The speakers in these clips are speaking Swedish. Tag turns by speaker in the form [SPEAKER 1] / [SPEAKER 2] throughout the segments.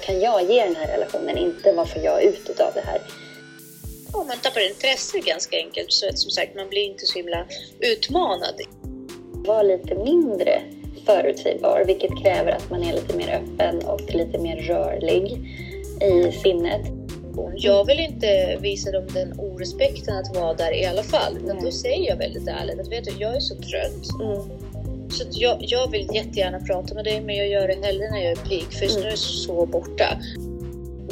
[SPEAKER 1] vad kan jag ge den här relationen, inte vad får jag ut av det här.
[SPEAKER 2] Ja, man tappar intresse ganska enkelt. Så att, som sagt, man blir inte så himla utmanad.
[SPEAKER 1] Var lite mindre förutsägbar, vilket kräver att man är lite mer öppen och lite mer rörlig i sinnet.
[SPEAKER 2] Jag vill inte visa dem den orespekten att vara där i alla fall. Utan då säger jag väldigt ärligt att vet du, jag är så trött.
[SPEAKER 1] Mm.
[SPEAKER 2] Så jag, jag vill jättegärna prata med dig men jag gör det hellre när jag är pigg för just nu är jag så borta.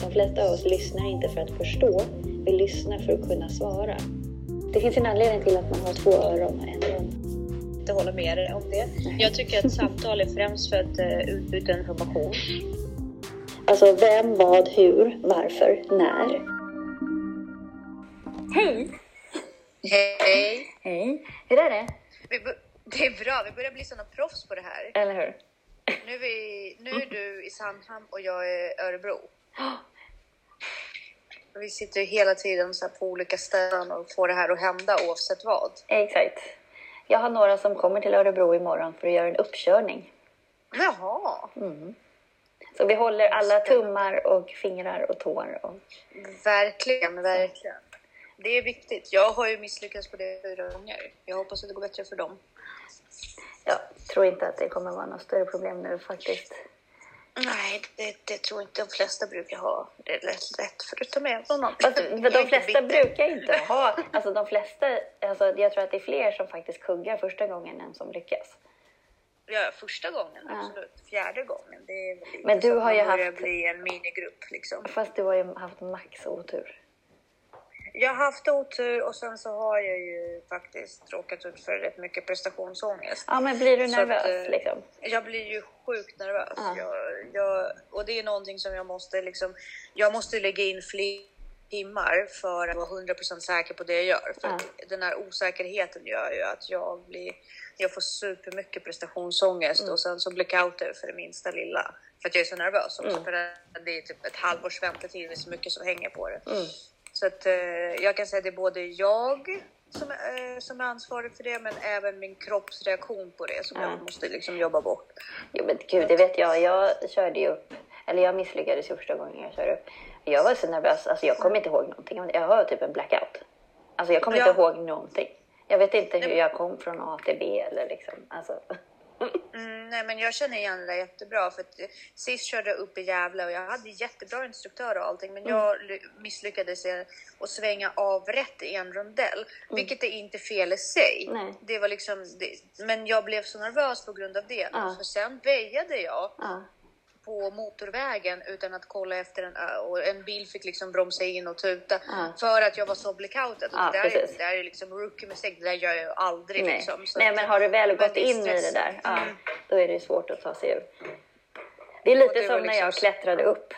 [SPEAKER 1] De flesta av oss lyssnar inte för att förstå, vi lyssnar för att kunna svara. Det finns en anledning till att man har två öron och en mun.
[SPEAKER 2] Inte hålla med dig om det. Jag tycker att samtal är främst för att uh, utbyta information.
[SPEAKER 1] Alltså vem, vad, hur, varför, när. Hej!
[SPEAKER 2] Hej!
[SPEAKER 1] Hej! Hur är det?
[SPEAKER 2] Det är bra, vi börjar bli såna proffs på det här.
[SPEAKER 1] Eller hur?
[SPEAKER 2] Nu är, vi, nu är du i Sandhamn och jag är Örebro. Och Vi sitter ju hela tiden så på olika ställen och får det här att hända oavsett vad.
[SPEAKER 1] Exakt. Jag har några som kommer till Örebro imorgon för att göra en uppkörning.
[SPEAKER 2] Jaha,
[SPEAKER 1] Så vi håller alla tummar och fingrar och tår. Och...
[SPEAKER 2] verkligen, verkligen. Det är viktigt. Jag har ju misslyckats på det fyra gånger. Jag hoppas att det går bättre för dem.
[SPEAKER 1] Jag tror inte att det kommer vara något större problem nu faktiskt.
[SPEAKER 2] Nej, det, det tror inte de flesta brukar ha. Det är lätt, lätt för att ta med någon.
[SPEAKER 1] Fast, de
[SPEAKER 2] inte
[SPEAKER 1] flesta
[SPEAKER 2] bitter.
[SPEAKER 1] brukar inte ha, alltså de flesta, alltså jag tror att det är fler som faktiskt kuggar första gången än som lyckas.
[SPEAKER 2] Ja, första gången
[SPEAKER 1] Ja.
[SPEAKER 2] absolut. Fjärde gången, det är
[SPEAKER 1] Men du har ju haft-
[SPEAKER 2] bli en minigrupp liksom.
[SPEAKER 1] Fast du har ju haft max otur.
[SPEAKER 2] Jag har haft otur och sen så har jag ju faktiskt råkat ut för rätt mycket prestationsångest.
[SPEAKER 1] Ja, men blir du
[SPEAKER 2] Så att,
[SPEAKER 1] nervös
[SPEAKER 2] eh,
[SPEAKER 1] liksom?
[SPEAKER 2] Jag blir ju sjukt nervös.
[SPEAKER 1] Ja.
[SPEAKER 2] Jag, jag, och det är någonting som jag måste liksom, jag måste lägga in fler timmar för att vara 100% säker på det jag gör. För
[SPEAKER 1] Ja.
[SPEAKER 2] den här osäkerheten gör ju att jag blir, jag får supermycket prestationsångest
[SPEAKER 1] Mm.
[SPEAKER 2] och sen så blackoutar jag för det minsta lilla. För att jag är så nervös också.
[SPEAKER 1] Mm.
[SPEAKER 2] För det är typ ett halvårs väntetid, det är så mycket som hänger på det.
[SPEAKER 1] Mm.
[SPEAKER 2] Så att eh, jag kan säga att det är både jag som, är- eh, som är ansvarig för det, men även min kroppsreaktion på det som
[SPEAKER 1] Ja.
[SPEAKER 2] jag måste liksom jobba bort.
[SPEAKER 1] Jo men gud, det vet jag. Jag körde ju upp, eller jag misslyckades ju första gången jag körde upp. Jag var så nervös, alltså jag kommer inte ihåg någonting. Jag har typ en blackout. Alltså jag kommer
[SPEAKER 2] Ja.
[SPEAKER 1] inte ihåg någonting. Jag vet inte hur jag kom från A till B eller liksom. Alltså.
[SPEAKER 2] Mm, nej, men jag känner igen det jättebra för att eh, sist körde jag upp i Gävle och jag hade jättebra instruktör och allting, men jag ly- misslyckades att svänga av rätt i en rondell, vilket är inte fel i sig.
[SPEAKER 1] Nej.
[SPEAKER 2] Det var liksom, det, men jag blev så nervös på grund av det.
[SPEAKER 1] Ja.
[SPEAKER 2] För sen väjade jag
[SPEAKER 1] Ja.
[SPEAKER 2] På motorvägen utan att kolla efter en ö och en bil fick liksom bromsa in och tuta
[SPEAKER 1] Ja.
[SPEAKER 2] för att jag var så blackoutad.
[SPEAKER 1] Ja,
[SPEAKER 2] det, där är, det där är liksom rookie mistake, det där gör jag ju aldrig
[SPEAKER 1] Nej.
[SPEAKER 2] liksom. Så
[SPEAKER 1] Nej men har du väl gått in i
[SPEAKER 2] stress.
[SPEAKER 1] det där, ja,
[SPEAKER 2] Mm.
[SPEAKER 1] då är det svårt att ta sig ur. Det är lite
[SPEAKER 2] det
[SPEAKER 1] som när
[SPEAKER 2] liksom
[SPEAKER 1] jag
[SPEAKER 2] så-
[SPEAKER 1] klättrade upp.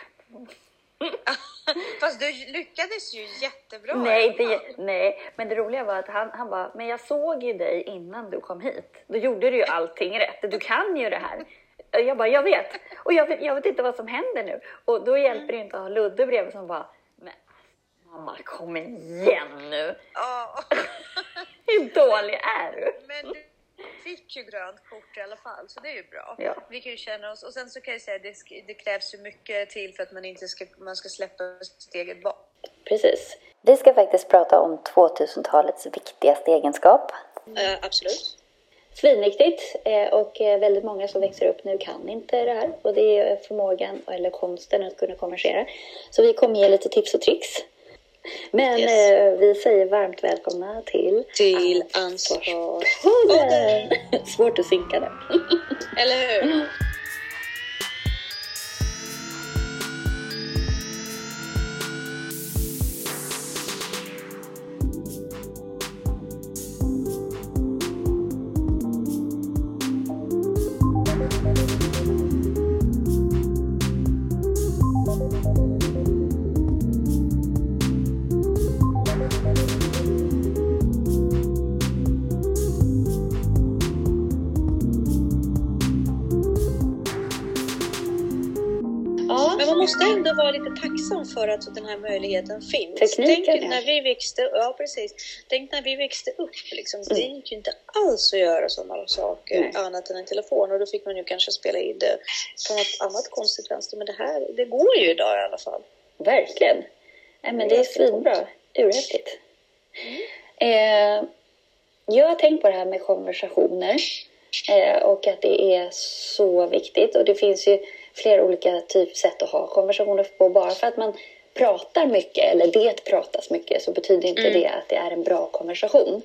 [SPEAKER 2] Fast du lyckades ju jättebra.
[SPEAKER 1] Nej,
[SPEAKER 2] i
[SPEAKER 1] det, nej, men det roliga var att han, han bara, men jag såg ju dig innan du kom hit. Då gjorde du ju allting rätt. Du kan ju det här. Jag bara, jag vet. Och jag vet, jag vet inte vad som händer nu. Och då hjälper det inte att ha Ludde bredvid som bara, men mamma kom igen nu.
[SPEAKER 2] Ja,
[SPEAKER 1] Hur dålig är du?
[SPEAKER 2] men du fick ju grönt kort i alla fall, så det är ju bra.
[SPEAKER 1] Ja.
[SPEAKER 2] Vi kan ju känna oss, och sen så kan jag säga att det, det krävs ju mycket till för att man inte ska, man ska släppa sitt eget barn.
[SPEAKER 1] Precis. Vi ska faktiskt prata om 2000-talets viktigaste egenskap.
[SPEAKER 2] absolut.
[SPEAKER 1] Svinviktigt eh, och eh, väldigt många som växer upp nu kan inte det här och det är förmågan eller konsten att kunna konversera. Så vi kommer ge lite tips och tricks. Men
[SPEAKER 2] Yes.
[SPEAKER 1] eh, vi säger varmt välkomna till
[SPEAKER 2] Till
[SPEAKER 1] Ansvarspodden! Svårt att synka det.
[SPEAKER 2] Eller hur? tacksam för att den här möjligheten finns.
[SPEAKER 1] Tekniken,
[SPEAKER 2] Tänk
[SPEAKER 1] ja.
[SPEAKER 2] när vi växte, ja precis. Tänk när vi växte upp liksom. Det
[SPEAKER 1] Mm.
[SPEAKER 2] gick ju inte alls att göra sådana saker
[SPEAKER 1] Nej.
[SPEAKER 2] annat än en telefon och då fick man ju kanske spela in det på något annat konstigt vänster. Men det här, det går ju idag i alla fall.
[SPEAKER 1] Verkligen. Nej, men det är svinbra. Urhäftigt. Eh, jag har tänkt på det här med konversationer eh, och att det är så viktigt. Och det finns ju flera olika typ sätt att ha konversationer på. Bara för att man pratar mycket eller det pratas mycket så betyder inte
[SPEAKER 2] Mm.
[SPEAKER 1] det att det är en bra konversation.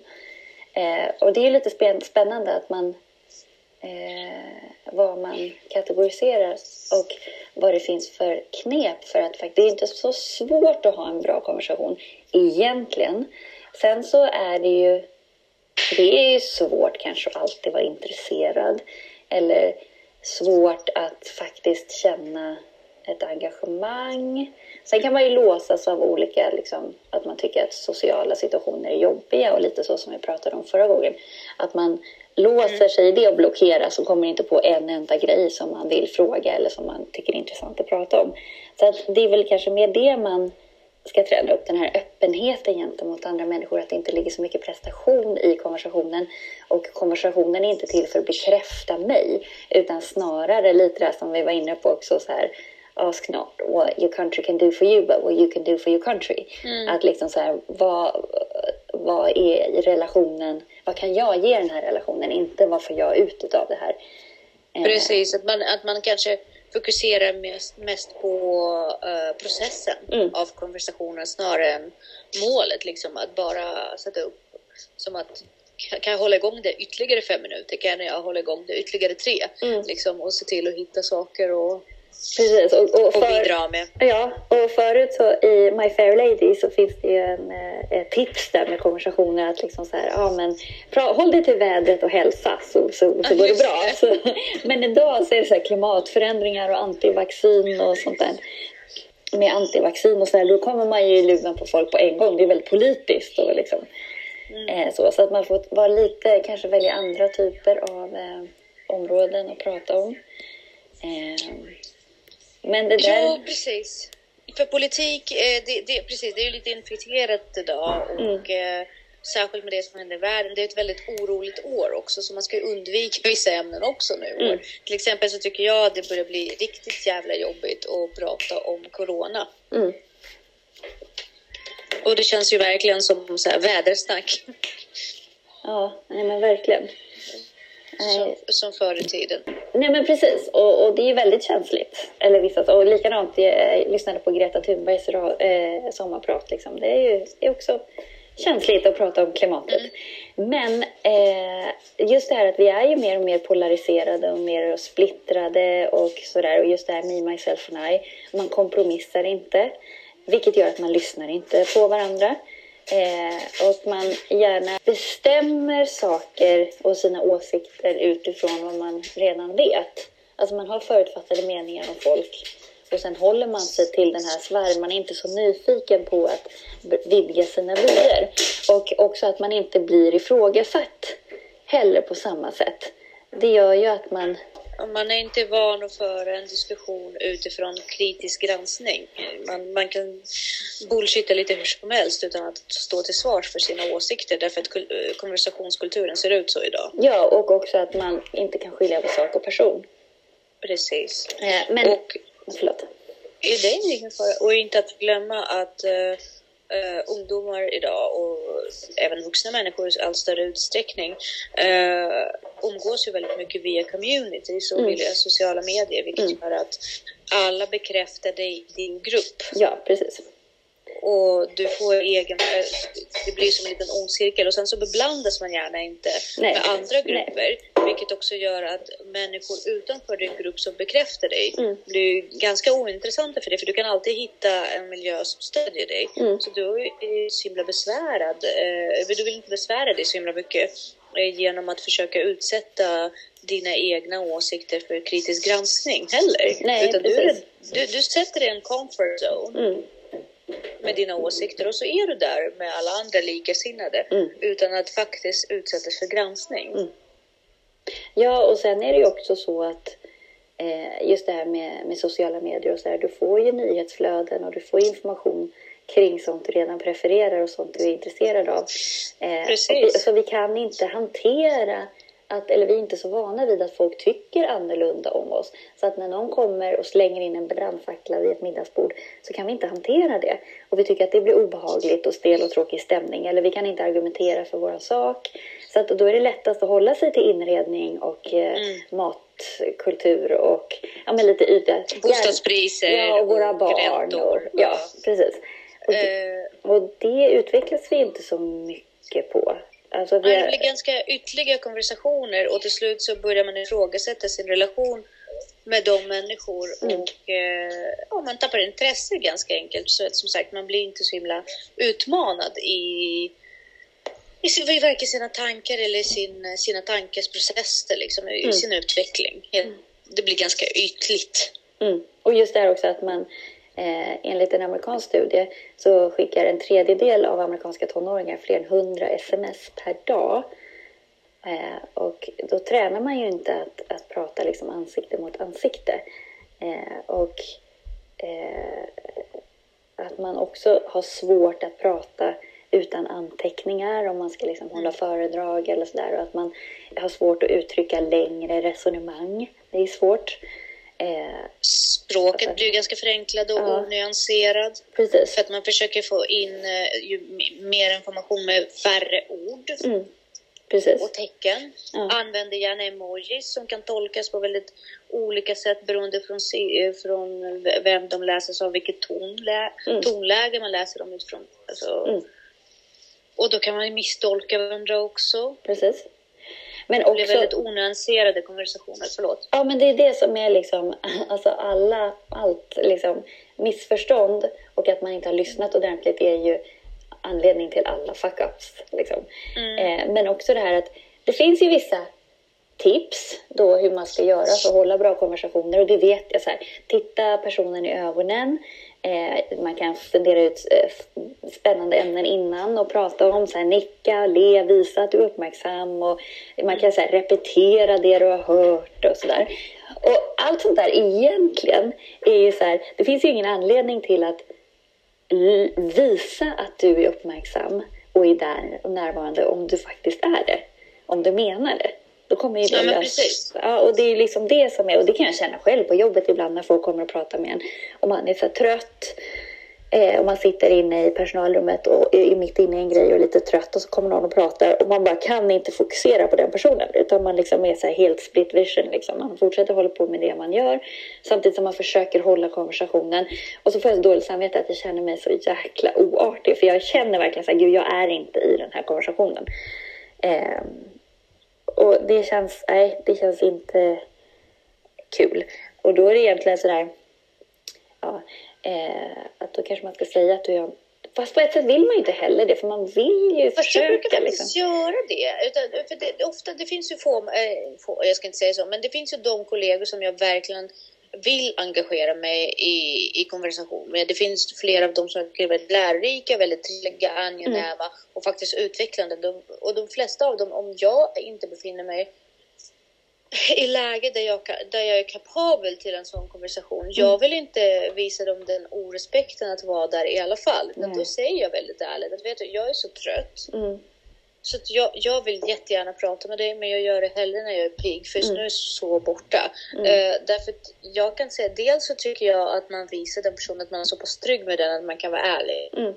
[SPEAKER 1] Eh, och det är lite spän- spännande att man eh, vad man kategoriserar och vad det finns för knep för att faktiskt, det är inte så svårt att ha en bra konversation egentligen. Sen så är det ju, det är ju svårt kanske att alltid vara intresserad eller svårt att faktiskt känna ett engagemang. Sen kan man ju låsas av olika, liksom, att man tycker att sociala situationer är jobbiga och lite så som vi pratade om förra gången. Att man låser sig i det och blockeras och kommer inte på en enda grej som man vill fråga eller som man tycker är intressant att prata om. Så att det är väl kanske mer det man ska träna upp, den här öppenheten gentemot andra människor, att det inte ligger så mycket prestation i konversationen. Och konversationen är inte till för att bekräfta mig, utan snarare lite det som vi var inne på också så här Ask not what your country can do for you, but what you can do for your country. Att liksom så här, vad, vad är i relationen, vad kan jag ge den här relationen, inte vad får jag ut av det här. Eh,
[SPEAKER 2] Precis, att man, att man kanske fokuserar mest, mest på eh, processen
[SPEAKER 1] Mm.
[SPEAKER 2] av konversationen snarare än målet. Liksom, att bara sätta upp som att kan jag hålla igång det ytterligare fem minuter? Kan jag hålla igång det ytterligare tre?
[SPEAKER 1] Mm.
[SPEAKER 2] Liksom, och se till att hitta saker och,
[SPEAKER 1] Precis, och, och
[SPEAKER 2] och
[SPEAKER 1] för,
[SPEAKER 2] bidra med.
[SPEAKER 1] Ja, och förut så i My Fair Lady så finns det ju en, eh, ett tips där med konversationer att liksom så här, ja men pra, håll dig till vädret och hälsa så, så, så går det bra. Så, men idag så är det så här klimatförändringar och antivaccin och sånt där. Med antivaccin och så där, då kommer man ju i luven på folk på en gång. Det är väldigt politiskt och liksom eh, så. Så att man får vara lite, kanske välja andra typer av eh, områden att prata om. Eh, men det där...
[SPEAKER 2] Ja, precis. För politik, eh, det, det, precis, det är ju lite infekterat idag och eh, särskilt med det som händer i världen. Det är ett väldigt oroligt år också så man ska undvika vissa ämnen också nu.
[SPEAKER 1] Mm.
[SPEAKER 2] Till exempel så tycker jag att det börjar bli riktigt jävla jobbigt att prata om corona.
[SPEAKER 1] Mm.
[SPEAKER 2] Och det känns ju verkligen som så här vädersnack
[SPEAKER 1] Ja, nej men verkligen.
[SPEAKER 2] Som, som förr i tiden.
[SPEAKER 1] nej men precis, och, och det är ju väldigt känsligt. Eller vissa, och likadant, jag lyssnade på Greta Thunbergs eh, sommarprat. Liksom. Det är ju det är också känsligt att prata om klimatet. Men eh, just det här att vi är ju mer och mer polariserade och mer splittrade och sådär. Och just det här me, myself and I. Man kompromissar inte, vilket gör att man lyssnar inte på varandra. Eh, och man gärna bestämmer saker och sina åsikter utifrån vad man redan vet. Alltså man har förutfattade meningar om folk och sen håller man sig till den här sfären. Man är inte så nyfiken på att vidga sina vyer. Och också att man inte blir ifrågasatt heller på samma sätt. Det gör ju att man
[SPEAKER 2] man är inte van att föra en diskussion utifrån kritisk granskning. Man, man kan bullshitta lite hur som helst utan att stå till svars för sina åsikter därför att eh, konversationskulturen ser ut så idag.
[SPEAKER 1] Ja, och också att man inte kan skilja på sak och person.
[SPEAKER 2] Precis.
[SPEAKER 1] Eh, men...
[SPEAKER 2] Och
[SPEAKER 1] Förlåt.
[SPEAKER 2] det är ingen fara. Och inte att glömma att eh, eh, ungdomar idag och även vuxna människor i allt större utsträckning eh, umgås ju väldigt mycket via communities och
[SPEAKER 1] Mm.
[SPEAKER 2] via sociala medier vilket
[SPEAKER 1] Mm.
[SPEAKER 2] gör att alla bekräftar dig din grupp.
[SPEAKER 1] Ja, precis.
[SPEAKER 2] Och du får egen... Det blir som en liten ond cirkel och sen så beblandas man gärna inte
[SPEAKER 1] Nej.
[SPEAKER 2] med andra
[SPEAKER 1] Nej.
[SPEAKER 2] grupper vilket också gör att människor utanför din grupp som bekräftar dig
[SPEAKER 1] Mm.
[SPEAKER 2] blir ganska ointressanta för dig för du kan alltid hitta en miljö som stödjer dig.
[SPEAKER 1] Mm.
[SPEAKER 2] Så du är så himla besvärad. eh, Du vill inte besvära dig så himla mycket eh, genom att försöka utsätta dina egna åsikter för kritisk granskning heller.
[SPEAKER 1] Nej,
[SPEAKER 2] Utan du,
[SPEAKER 1] precis.
[SPEAKER 2] du, du sätter dig i en comfort zone
[SPEAKER 1] Mm.
[SPEAKER 2] Med dina åsikter och så är du där med alla andra likasinnade
[SPEAKER 1] Mm.
[SPEAKER 2] utan att faktiskt utsättas för granskning.
[SPEAKER 1] Mm. Ja, och sen är det ju också så att eh, just det här med, med sociala medier och så här. Du får ju nyhetsflöden och du får information kring sånt du redan prefererar och sånt du är intresserad av. Eh,
[SPEAKER 2] Precis.
[SPEAKER 1] vi, så vi kan inte hantera att, eller vi är inte så vana vid att folk tycker annorlunda om oss. Så att när någon kommer och slänger in en brandfackla vid ett middagsbord så kan vi inte hantera det. Och vi tycker att det blir obehagligt och stel och tråkig stämning. Eller vi kan inte argumentera för vår sak. Så att då är det lättast att hålla sig till inredning och eh,
[SPEAKER 2] Mm.
[SPEAKER 1] matkultur och ja, men lite yta.
[SPEAKER 2] Bostadspriser
[SPEAKER 1] Ja, och våra
[SPEAKER 2] och
[SPEAKER 1] barn.
[SPEAKER 2] räntor.
[SPEAKER 1] Och, ja, precis. Och
[SPEAKER 2] Eh,
[SPEAKER 1] och det utvecklas vi inte så mycket på. Alltså
[SPEAKER 2] Nej, det blir ganska ytliga konversationer och till slut så börjar man ifrågasätta sin relation med de människor
[SPEAKER 1] Mm.
[SPEAKER 2] och eh, ja, man tappar intresse ganska enkelt. Så att som sagt, man blir inte så himla utmanad i, i, sin, i varken sina tankar eller sin, sina tankars processer, liksom, i
[SPEAKER 1] Mm.
[SPEAKER 2] sin utveckling. Det blir ganska ytligt.
[SPEAKER 1] Mm. Och just det här också att man eh, enligt en amerikansk studie så skickar en tredjedel av amerikanska tonåringar fler än 100 sms per dag. Eh, och då tränar man ju inte att, att prata liksom ansikte mot ansikte. Eh, och eh, att man också har svårt att prata utan anteckningar om man ska liksom hålla föredrag eller sådär. Och att man har svårt att uttrycka längre resonemang. Det är svårt. Eh,
[SPEAKER 2] Språket blir ganska förenklat och
[SPEAKER 1] Ja.
[SPEAKER 2] onyanserad.
[SPEAKER 1] precis.
[SPEAKER 2] För att man försöker få in eh, ju mer information med färre ord
[SPEAKER 1] Mm, precis.
[SPEAKER 2] och tecken.
[SPEAKER 1] Ja.
[SPEAKER 2] Använder gärna emojis som kan tolkas på väldigt olika sätt beroende från, eh, från vem de läses av, vilket tonlä
[SPEAKER 1] Mm.
[SPEAKER 2] tonläge man läser dem utifrån. Alltså,
[SPEAKER 1] Mm.
[SPEAKER 2] Och då kan man ju misstolka varandra också.
[SPEAKER 1] precis. Men
[SPEAKER 2] Det blir
[SPEAKER 1] också,
[SPEAKER 2] väldigt onyanserade konversationer. Förlåt.
[SPEAKER 1] ja men det är det som är liksom, alltså alla, allt liksom missförstånd och att man inte har lyssnat ordentligt är ju anledning till alla fuck-ups. Liksom.
[SPEAKER 2] Mm.
[SPEAKER 1] Eh, men också det här att det finns ju vissa tips då hur man ska göra för att hålla bra konversationer och det vet jag så här. Titta personen i ögonen. Eh, man kan fundera ut eh, spännande ämnen innan och prata om så här, nicka, le, visa att du är uppmärksam och man kan så här, repetera det du har hört och sådär. Och allt sånt där egentligen är ju så här, det finns ju ingen anledning till att visa att du är uppmärksam och är där och närvarande om du faktiskt är det. Om du menar det. Då kommer ju det
[SPEAKER 2] Ja,
[SPEAKER 1] lös-
[SPEAKER 2] precis.
[SPEAKER 1] Ja, och det är liksom det som är, och det kan jag känna själv på jobbet ibland när folk kommer och pratar med en. Om man är så trött, eh, och man sitter inne i personalrummet och är mitt inne i en grej och är lite trött och så kommer någon och pratar och man bara kan inte fokusera på den personen utan man liksom är så helt split vision liksom. Man fortsätter hålla på med det man gör samtidigt som man försöker hålla konversationen och så får jag så dåligt samvete att jag känner mig så jäkla oartig för jag känner verkligen så här, gud jag är inte i den här konversationen. Ehm, och det känns, nej, det känns inte kul. Och då är det egentligen sådär, ja, eh, att då kanske man ska säga att du är Fast på ett sätt vill man ju inte heller det, för man vill ju
[SPEAKER 2] Fast jag brukar
[SPEAKER 1] försöka.
[SPEAKER 2] faktiskt
[SPEAKER 1] Liksom.
[SPEAKER 2] göra det. Utan, för det, ofta, det finns ju få, eh, få, jag ska inte säga så, men det finns ju de kollegor som jag verkligen vill engagera mig i, i konversation med. Det finns flera av dem som är väldigt lärorika, väldigt trevliga, angenäma och faktiskt utvecklande. De, och de flesta av dem, om jag inte befinner mig i läge där jag, där jag är kapabel till en sån konversation. Jag vill inte visa dem den orespekten att vara där i alla fall.
[SPEAKER 1] Nej.
[SPEAKER 2] då säger jag väldigt ärligt att vet du, jag är så trött.
[SPEAKER 1] Mm.
[SPEAKER 2] Så jag, jag vill jättegärna prata med dig men jag gör det hellre när jag är pigg för just
[SPEAKER 1] Mm.
[SPEAKER 2] nu är så borta.
[SPEAKER 1] Mm.
[SPEAKER 2] Eh, därför jag kan säga, dels så tycker jag att man visar den personen att man är så pass trygg med den att man kan vara ärlig.
[SPEAKER 1] Mm.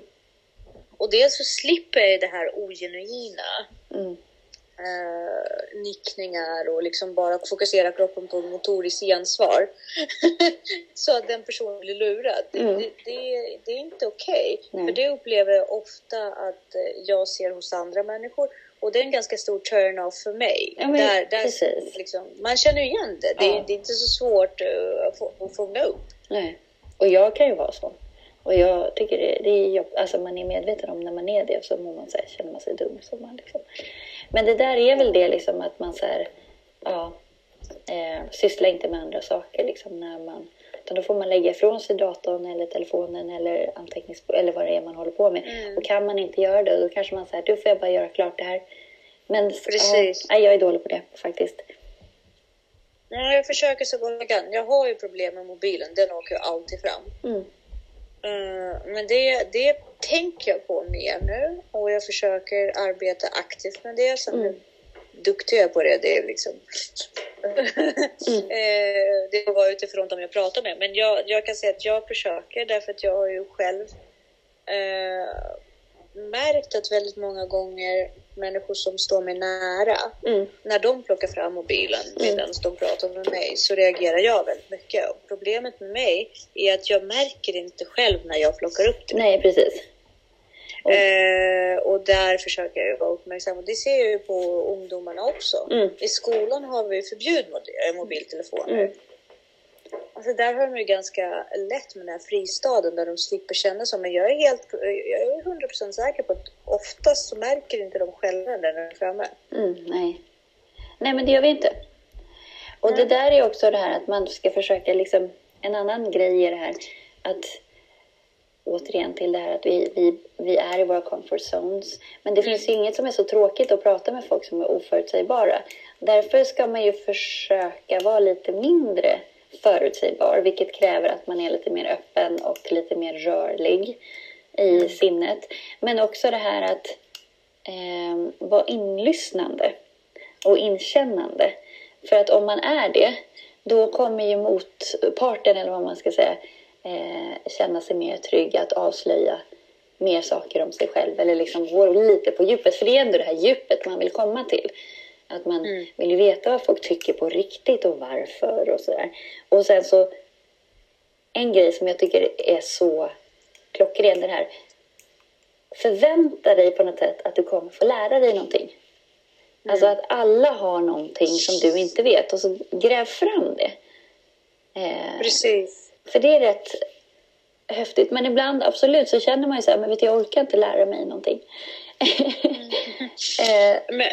[SPEAKER 2] Och dels så slipper jag det här ogenuina. Eh, nickningar och liksom bara fokusera kroppen på motoriskt gensvar. så att den personen blir lurad. Det,
[SPEAKER 1] Mm.
[SPEAKER 2] det, det, det är inte okej.
[SPEAKER 1] Nej.
[SPEAKER 2] För det upplever jag ofta att eh, jag ser hos andra människor. Och det är en ganska stor turn-off för mig.
[SPEAKER 1] Ja, men
[SPEAKER 2] där, där, liksom, man känner igen det. Det,
[SPEAKER 1] Ja.
[SPEAKER 2] det är inte så svårt eh, att, få, att fånga upp.
[SPEAKER 1] Nej. Och jag kan ju vara så. Och jag tycker det, det är jobb, alltså man är medveten om när man är det så mår man så här, känner man sig dum. Så man liksom. Men det där är väl det liksom att man så här, ja, eh, sysslar inte med andra saker liksom när man utan då får man lägga ifrån sig datorn eller telefonen eller antecknings eller vad det är man håller på med.
[SPEAKER 2] Mm.
[SPEAKER 1] Och kan man inte göra det då kanske man säger, du får jag bara göra klart det här. Men
[SPEAKER 2] Precis.
[SPEAKER 1] Ja, jag är dålig på det faktiskt.
[SPEAKER 2] Ja, jag försöker så gott jag kan. Jag har ju problem med mobilen, den åker ju alltid fram.
[SPEAKER 1] Mm.
[SPEAKER 2] Eh, Men det, det tänker jag på mer nu och jag försöker arbeta aktivt med det. Sen
[SPEAKER 1] Mm.
[SPEAKER 2] duktig jag är på det, det är liksom... Eh, det var utifrån dem jag pratar med. Men jag, jag kan säga att jag försöker därför att jag har ju själv eh, märkt att väldigt många gånger människor som står mig nära,
[SPEAKER 1] Mm.
[SPEAKER 2] när de plockar fram mobilen medan de pratar med mig så reagerar jag väldigt mycket. Och problemet med mig är att jag märker inte själv när jag plockar upp det.
[SPEAKER 1] Nej, precis. Och-
[SPEAKER 2] Eh, och där försöker jag vara uppmärksam. Och det ser jag ju på ungdomarna också.
[SPEAKER 1] Mm.
[SPEAKER 2] I skolan har vi förbjudit mobiltelefoner.
[SPEAKER 1] Mm.
[SPEAKER 2] Alltså där har de ju ganska lätt med den här fristaden där de slipper känna så. Men jag är helt, jag är 100% säker på att oftast så märker inte de själva när de är framme.
[SPEAKER 1] Mm, nej. nej, men det gör vi inte. Och det där är också det här att man ska försöka liksom, en annan grej är det här att återigen till det här att vi, vi, vi är i våra comfort zones. Men det finns ju inget som är så tråkigt att prata med folk som är oförutsägbara. Därför ska man ju försöka vara lite mindre förutsägbar, vilket kräver att man är lite mer öppen och lite mer rörlig i sinnet. Men också det här att eh, vara inlyssnande och inkännande. För att om man är det, då kommer ju motparten, eller vad man ska säga, eh, känna sig mer trygg att avslöja mer saker om sig själv eller liksom gå lite på djupet. För det är ändå det här djupet man vill komma till. Att man vill ju veta vad folk tycker på riktigt och varför och sådär. Och sen så, en grej som jag tycker är så klockren, den här förvänta dig på något sätt att du kommer få lära dig någonting. Alltså att alla har någonting som du inte vet och så gräv fram det. Eh,
[SPEAKER 2] Precis.
[SPEAKER 1] för det är rätt häftigt. Men ibland absolut så känner man ju så här, men vet du, jag orkar inte lära mig någonting. eh,
[SPEAKER 2] Men,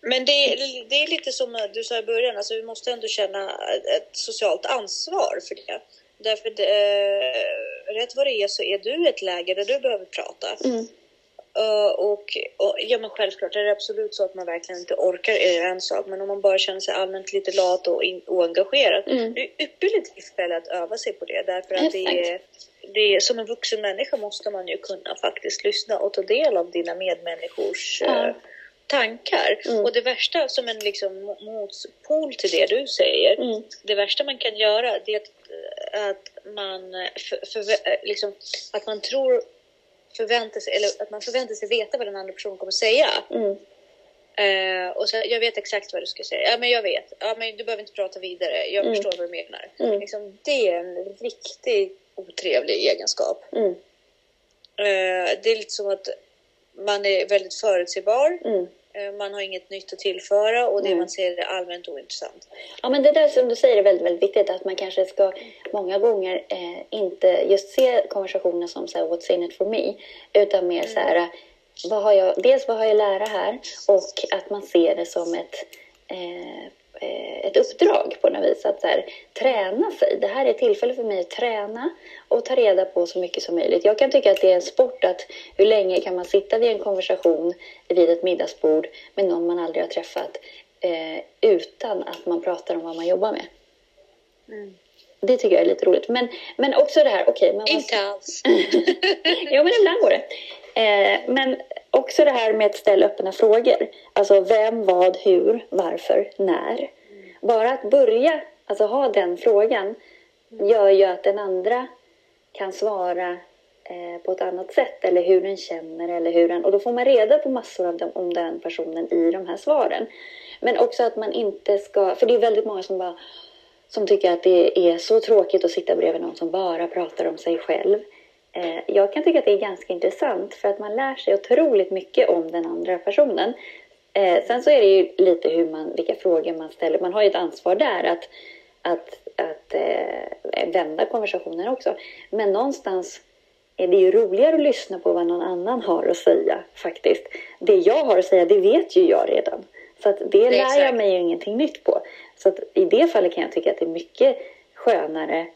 [SPEAKER 2] men det, är- det är lite som du sa i början, alltså vi måste ändå känna ett socialt ansvar för det. Därför att, eh, rätt vad det är så är du i ett läge där du behöver prata.
[SPEAKER 1] mm,
[SPEAKER 2] Eh, och, och ja men självklart är det absolut så att man verkligen inte orkar är en sak. Men om man bara känner sig allmänt lite lat och in, oengagerad.
[SPEAKER 1] Mm.
[SPEAKER 2] Det är ypperligt tillfälle att öva sig på det. Därför att det är, det är, som en vuxen människa måste man ju kunna faktiskt lyssna och ta del av dina medmänniskors
[SPEAKER 1] Ja.
[SPEAKER 2] Eh, tankar.
[SPEAKER 1] Mm.
[SPEAKER 2] Och det värsta som en liksom mo- motpol till det du säger.
[SPEAKER 1] Mm.
[SPEAKER 2] Det värsta man kan göra det är att, att man för, för, liksom, att man tror förväntar sig, eller att man förväntar sig veta vad den andra personen kommer säga.
[SPEAKER 1] mm,
[SPEAKER 2] Eh, och så, jag vet exakt vad du ska säga. Ja, men jag vet. Ja, men du behöver inte prata vidare. Jag
[SPEAKER 1] Mm.
[SPEAKER 2] förstår vad du menar.
[SPEAKER 1] Mm.
[SPEAKER 2] Liksom, det är en riktigt otrevlig egenskap.
[SPEAKER 1] mm,
[SPEAKER 2] Eh, det är lite som att man är väldigt förutsägbar.
[SPEAKER 1] Mm.
[SPEAKER 2] Eh, man har inget nytt att tillföra och det
[SPEAKER 1] Mm.
[SPEAKER 2] man säger är allmänt ointressant.
[SPEAKER 1] Ja, men det där som du säger är väldigt, väldigt viktigt. Att man kanske ska många gånger eh, inte just se konversationen som så här, what's in it for me. Utan mer så här, vad har jag, dels vad har jag lära här? Och att man ser det som ett, eh, ett uppdrag på något vis. Att så här, träna sig. Det här är ett tillfälle för mig att träna och ta reda på så mycket som möjligt. Jag kan tycka att det är en sport att hur länge kan man sitta vid en konversation vid ett middagsbord med någon man aldrig har träffat eh, utan att man pratar om vad man jobbar med. Det tycker jag är lite roligt. Men, men också det här, okej, vad-
[SPEAKER 2] Inte alls.
[SPEAKER 1] ja, men ibland går det. Eh, men också det här med att ställa öppna frågor. Alltså vem, vad, hur, varför, när. Bara att börja, alltså ha den frågan gör ju att den andra kan svara eh, på ett annat sätt eller hur den känner eller hur den... Och då får man reda på massor av dem, om den personen i de här svaren. Men också att man inte ska... För det är väldigt många som bara som tycker att det är så tråkigt att sitta bredvid någon som bara pratar om sig själv. Eh, jag kan tycka att det är ganska intressant för att man lär sig otroligt mycket om den andra personen. Eh, sen så är det ju lite hur man, vilka frågor man ställer. Man har ju ett ansvar där att, att, att eh, vända konversationen också. Men någonstans är det ju roligare att lyssna på vad någon annan har att säga faktiskt. Det jag har att säga, det vet ju jag redan. Så att det lär jag mig ju ingenting nytt på. Så att i det fallet kan jag tycka att det är mycket skönare.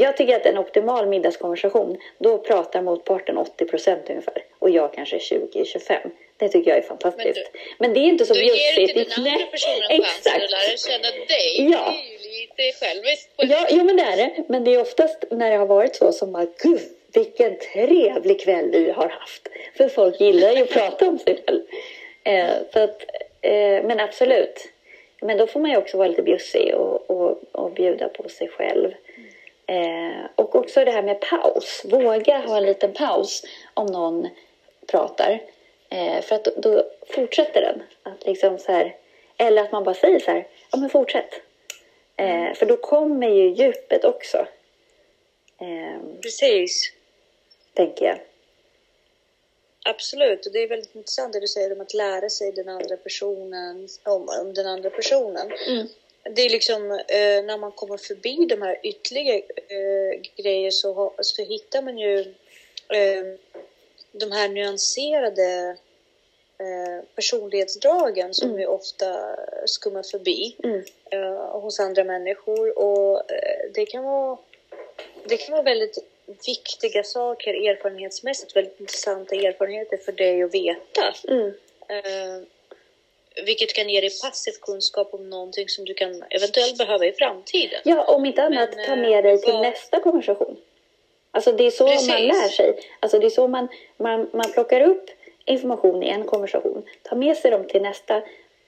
[SPEAKER 1] Jag tycker att en optimal middagskonversation, då pratar motparten 80 procent ungefär. Och jag kanske 20-25. Det tycker jag är fantastiskt. Men,
[SPEAKER 2] Men
[SPEAKER 1] det är inte så
[SPEAKER 2] Då ger du
[SPEAKER 1] bjussigt.
[SPEAKER 2] inte den andra personen chansen att lära känna dig.
[SPEAKER 1] Ja,
[SPEAKER 2] Det är jättesjälviskt.
[SPEAKER 1] Ja, jo, men det är det. Men det är oftast när det har varit så som att gud, vilken trevlig kväll vi har haft. För folk gillar ju att prata om sig själv. Eh, så att, eh, men absolut. Men då får man ju också vara lite bjussig och, och, och bjuda på sig själv. Eh, och också det här med paus. Våga ha en liten paus om någon pratar. Eh, för att då, då fortsätter den. Att liksom så här, eller att man bara säger så här, ja men fortsätt. Eh, för då kommer ju djupet också. Eh,
[SPEAKER 2] Precis.
[SPEAKER 1] tänker jag.
[SPEAKER 2] Absolut, och det är väldigt intressant det du säger om att lära sig den andra personen, om, om den andra personen.
[SPEAKER 1] Mm.
[SPEAKER 2] Det är liksom eh, när man kommer förbi de här ytterligare eh, grejer så, ha- så hittar man ju eh, de här nyanserade eh, personlighetsdragen som
[SPEAKER 1] Mm.
[SPEAKER 2] vi ofta skummar förbi
[SPEAKER 1] Mm.
[SPEAKER 2] eh, hos andra människor. Och eh, det kan vara det kan vara väldigt viktiga saker erfarenhetsmässigt, väldigt intressanta erfarenheter för dig att veta.
[SPEAKER 1] Mm.
[SPEAKER 2] Vilket kan ge dig passiv kunskap om någonting som du kan eventuellt behöva i framtiden.
[SPEAKER 1] Ja, om inte annat,
[SPEAKER 2] Men,
[SPEAKER 1] ta
[SPEAKER 2] eh,
[SPEAKER 1] med dig till
[SPEAKER 2] vad-
[SPEAKER 1] nästa konversation. Alltså det är så
[SPEAKER 2] Precis.
[SPEAKER 1] man lär sig. Alltså det är så man, man, man plockar upp information i en konversation, tar med sig dem till nästa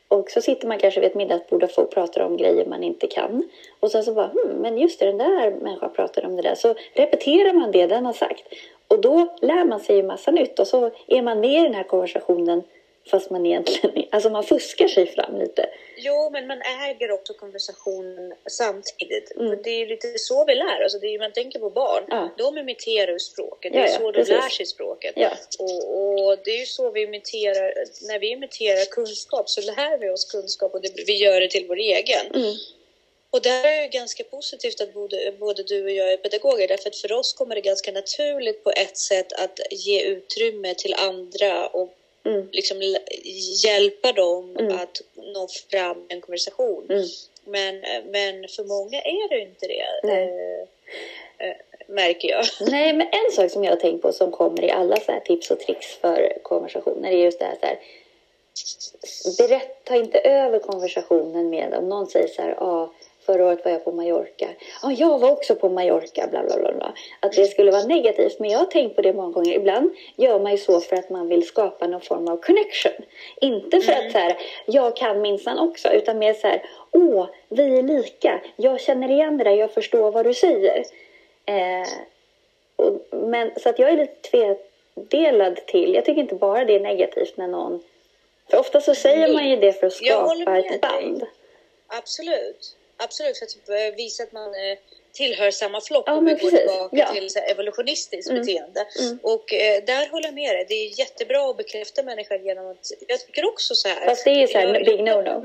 [SPEAKER 1] och så sitter man kanske vid ett middagsbord och får prata om grejer man inte kan. Och sen så bara, hmm, men just det, den där människan pratade om det där. Så repeterar man det den har sagt. Och då lär man sig ju massa nytt och så är man med i den här konversationen fast man egentligen, alltså man fuskar sig fram lite.
[SPEAKER 2] Jo, men man äger också konversationen samtidigt.
[SPEAKER 1] Mm.
[SPEAKER 2] Det är lite så vi lär oss. Det är man tänker på barn.
[SPEAKER 1] Ja.
[SPEAKER 2] De imiterar språket. Det
[SPEAKER 1] Ja,
[SPEAKER 2] är
[SPEAKER 1] ja,
[SPEAKER 2] så de
[SPEAKER 1] precis.
[SPEAKER 2] lär sig språket.
[SPEAKER 1] Ja.
[SPEAKER 2] Och, och det är ju så vi imiterar. När vi imiterar kunskap så lär vi oss kunskap och det, vi gör det till vår egen.
[SPEAKER 1] Mm.
[SPEAKER 2] Och där är det ganska positivt att både, både du och jag är pedagoger därför att för oss kommer det ganska naturligt på ett sätt att ge utrymme till andra och
[SPEAKER 1] Mm.
[SPEAKER 2] liksom hjälpa dem
[SPEAKER 1] Mm.
[SPEAKER 2] att nå fram en konversation.
[SPEAKER 1] Mm.
[SPEAKER 2] Men, men för många är det inte det, eh, eh, märker jag.
[SPEAKER 1] Nej, men en sak som jag har tänkt på som kommer i alla så här tips och tricks för konversationer är just det här, så här berätt, ta inte över konversationen med om någon säger så här, ah, förra året var jag på Mallorca. Ja, jag var också på Mallorca, bla bla bla. bla. Att det skulle vara negativt. Men jag har tänkt på det många gånger. Ibland gör man ju så för att man vill skapa någon form av connection. Inte för att så här, jag kan minsann också, utan mer så här, åh, vi är lika. Jag känner igen det där, jag förstår vad du säger. Eh, och, men, så att jag är lite tvedelad till. Jag tycker inte bara det är negativt när någon... För ofta så säger man ju det för att skapa ett
[SPEAKER 2] dig.
[SPEAKER 1] band.
[SPEAKER 2] Absolut. Absolut, för att typ, eh, visa att man eh, tillhör samma flock
[SPEAKER 1] Ja,
[SPEAKER 2] och vi går tillbaka
[SPEAKER 1] Ja.
[SPEAKER 2] till så här, evolutionistiskt
[SPEAKER 1] Mm.
[SPEAKER 2] beteende.
[SPEAKER 1] Mm.
[SPEAKER 2] Och eh, där håller jag med dig. Det är jättebra att bekräfta människan genom att... Jag tycker också så här...
[SPEAKER 1] Fast det är ju så här,
[SPEAKER 2] jag-
[SPEAKER 1] big no-no.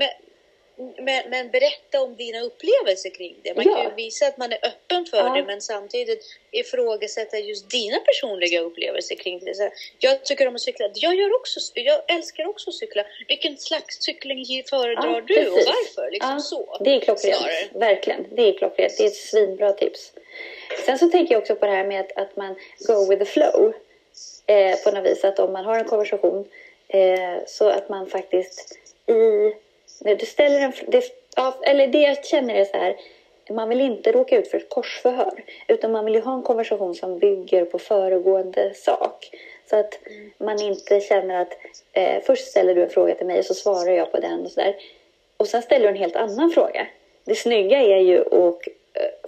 [SPEAKER 2] Men, men, berätta om dina upplevelser kring det. Man
[SPEAKER 1] Ja.
[SPEAKER 2] kan ju visa att man är öppen för
[SPEAKER 1] Ja.
[SPEAKER 2] det men samtidigt ifrågasätta just dina personliga upplevelser kring det. Så jag tycker om att cykla. Jag, gör också, jag älskar också att cykla. Vilken slags cykling föredrar
[SPEAKER 1] Ja,
[SPEAKER 2] du och
[SPEAKER 1] precis.
[SPEAKER 2] varför? Liksom så.
[SPEAKER 1] Det är klockrent. Verkligen. Det är klockrent. Det är ett svinbra tips. Sen så tänker jag också på det här med att, att man go with the flow. Eh, på något vis. Att om man har en konversation eh, så att man faktiskt i... Du ställer en... Det, eller det jag känner är så här. Man vill inte råka ut för ett korsförhör. Utan man vill ju ha en konversation som bygger på föregående sak. Så att man inte känner att eh, först ställer du en fråga till mig och så svarar jag på den och sådär. Och sen ställer du en helt annan fråga. Det snygga är ju att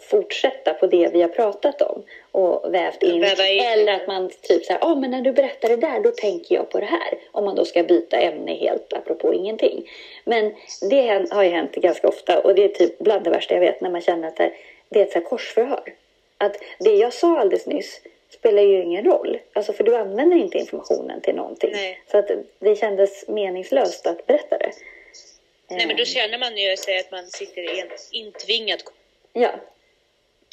[SPEAKER 1] fortsätta på det vi har pratat om och vävt in.
[SPEAKER 2] In.
[SPEAKER 1] Eller att man typ så här, ah, men när du berättar det där då tänker jag på det här. Om man då ska byta ämne helt apropå ingenting. Men det har ju hänt ganska ofta och det är typ bland det värsta jag vet när man känner att det är ett så här korsförhör. Att det jag sa alldeles nyss spelar ju ingen roll. Alltså för du använder inte informationen till någonting.
[SPEAKER 2] Nej.
[SPEAKER 1] Så att det kändes meningslöst att berätta det.
[SPEAKER 2] Nej, men då
[SPEAKER 1] Eh,
[SPEAKER 2] känner man ju sig att man sitter i en intvingad
[SPEAKER 1] Ja,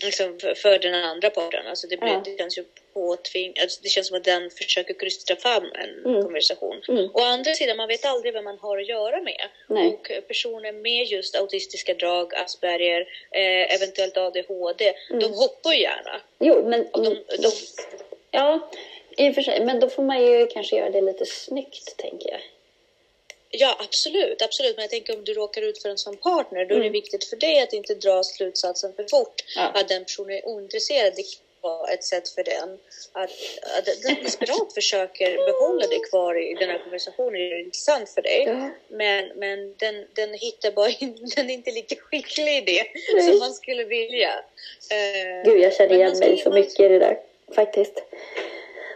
[SPEAKER 2] liksom, för, för den andra parten. Alltså det, blir,
[SPEAKER 1] Ja.
[SPEAKER 2] det känns ju påtving, alltså det känns som att den försöker krysta fram en
[SPEAKER 1] Mm.
[SPEAKER 2] konversation.
[SPEAKER 1] Mm.
[SPEAKER 2] Å andra sidan, man vet aldrig vem man har att göra med.
[SPEAKER 1] Nej.
[SPEAKER 2] Och personer med just autistiska drag, Asperger, eh, eventuellt ADHD,
[SPEAKER 1] Mm.
[SPEAKER 2] de hoppar ju gärna.
[SPEAKER 1] jo men...
[SPEAKER 2] Och de, de,
[SPEAKER 1] Ja, i och för sig. Men då får man ju kanske göra det lite snyggt, tänker jag.
[SPEAKER 2] Ja, absolut, absolut. Men jag tänker om du råkar ut för en sån partner, då är det viktigt för dig att inte dra slutsatsen för fort
[SPEAKER 1] Ja.
[SPEAKER 2] att den personen är ointresserad. Det kan vara ett sätt för den att, att den desperat försöker behålla dig kvar i den här konversationen. Det är intressant för dig.
[SPEAKER 1] Ja.
[SPEAKER 2] Men, men den, den hittar bara in, den är inte lika skicklig i det
[SPEAKER 1] Nej.
[SPEAKER 2] som man skulle vilja. Eh,
[SPEAKER 1] Gud, jag känner igen mig så mycket i det där. Faktiskt.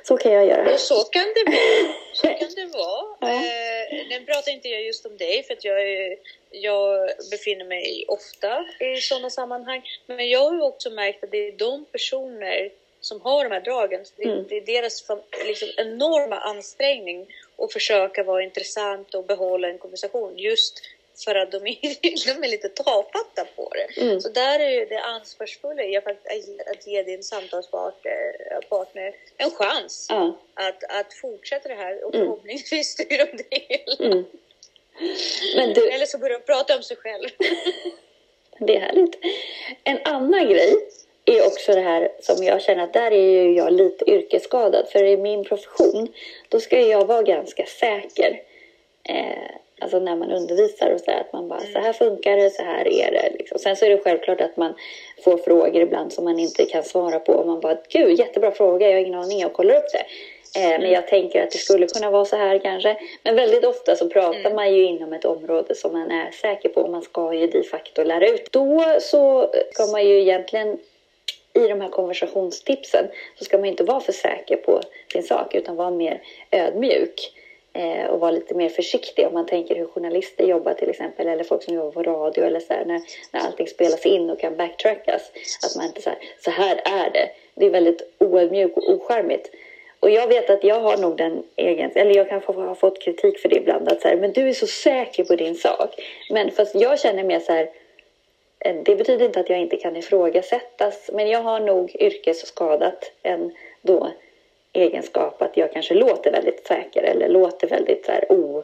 [SPEAKER 1] Så kan jag göra.
[SPEAKER 2] Och så kan det vara. Så kan det vara.
[SPEAKER 1] Ja.
[SPEAKER 2] Eh, nu pratar inte jag just om dig för att jag, är, jag befinner mig ofta i sådana sammanhang. Men jag har ju också märkt att det är de personer som har de här dragen. Det,
[SPEAKER 1] Mm.
[SPEAKER 2] det är deras liksom, enorma ansträngning att försöka vara intressant och behålla en konversation just för att de är, de är lite tafatta på det.
[SPEAKER 1] Mm.
[SPEAKER 2] Så där är ju det ansvarsfulla i att, ge din samtalspartner partner en chans
[SPEAKER 1] Ja.
[SPEAKER 2] att, att fortsätta det här och
[SPEAKER 1] Mm.
[SPEAKER 2] förhoppningsvis styra om det hela.
[SPEAKER 1] Mm. Du,
[SPEAKER 2] Eller så börjar de prata om sig själv.
[SPEAKER 1] Det är härligt. En annan grej är också det här som jag känner att där är ju jag lite yrkesskadad. För i min profession, då ska jag vara ganska säker. Eh, alltså när man undervisar och så att man bara så här funkar det, så här är det. Liksom. Sen så är det självklart att man får frågor ibland som man inte kan svara på. Och man bara, gud jättebra fråga, jag har ingen aning, jag kollar upp det. Eh, men jag tänker att det skulle kunna vara så här kanske. Men väldigt ofta så pratar man ju inom ett område som man är säker på. Man ska ju de facto lära ut. Då så ska man ju egentligen i de här konversationstipsen så ska man inte vara för säker på sin sak utan vara mer ödmjuk eh, och vara lite mer försiktig om man tänker hur journalister jobbar till exempel eller folk som jobbar på radio eller så här, när, när allting spelas in och kan backtrackas. Att man inte så här, så här är det. Det är väldigt oödmjukt och ocharmigt. Och jag vet att jag har nog den egen, eller jag kan har ha fått kritik för det ibland, att så här, men du är så säker på din sak. Men fast jag känner mer så här, eh, det betyder inte att jag inte kan ifrågasättas, men jag har nog yrkesskadat en då egenskap att jag kanske låter väldigt säker eller låter väldigt så här o...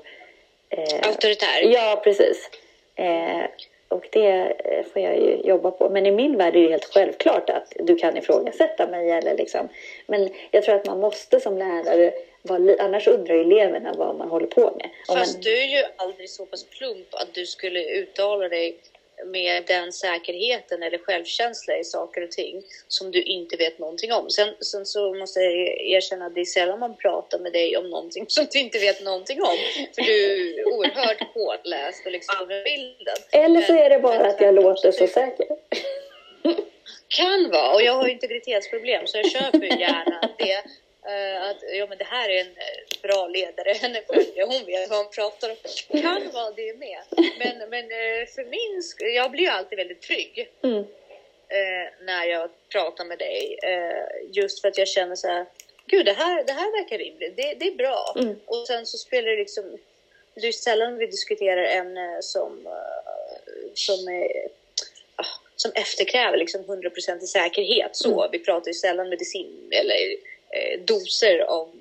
[SPEAKER 1] Eh,
[SPEAKER 2] Auktoritär.
[SPEAKER 1] Ja, precis. Eh, och det eh, får jag ju jobba på. Men i min värld är det helt självklart att du kan ifrågasätta mig. Eller liksom. Men jag tror att man måste som lärare vara Annars undrar eleverna vad man håller på med. Om
[SPEAKER 2] Fast
[SPEAKER 1] man,
[SPEAKER 2] du är ju aldrig så pass plump att du skulle uttala dig med den säkerheten eller självkänsla i saker och ting som du inte vet någonting om. Sen, sen så måste jag erkänna att det är sällan man pratar med dig om någonting som du inte vet någonting om. För du är oerhört påläst och liksom överbildad.
[SPEAKER 1] eller så är det bara
[SPEAKER 2] men
[SPEAKER 1] att jag låter
[SPEAKER 2] så
[SPEAKER 1] säker.
[SPEAKER 2] Kan vara, och jag har integritetsproblem så jag köper gärna det. Eh, att ja, men det här är en eh, bra ledare, henne följer, hon vet vad hon pratar om. Kan vara det med. Men, men eh, för min sk- jag blir ju alltid väldigt trygg
[SPEAKER 1] Mm.
[SPEAKER 2] när jag pratar med dig. Just för att jag känner så här, gud det här, det här verkar rimligt, det, det är bra.
[SPEAKER 1] Mm.
[SPEAKER 2] Och sen så spelar det liksom, det är sällan vi diskuterar ämnen som, som är ah, som efterkräver liksom 100% i säkerhet. Så,
[SPEAKER 1] Mm.
[SPEAKER 2] Vi pratar ju sällan medicin eller doser av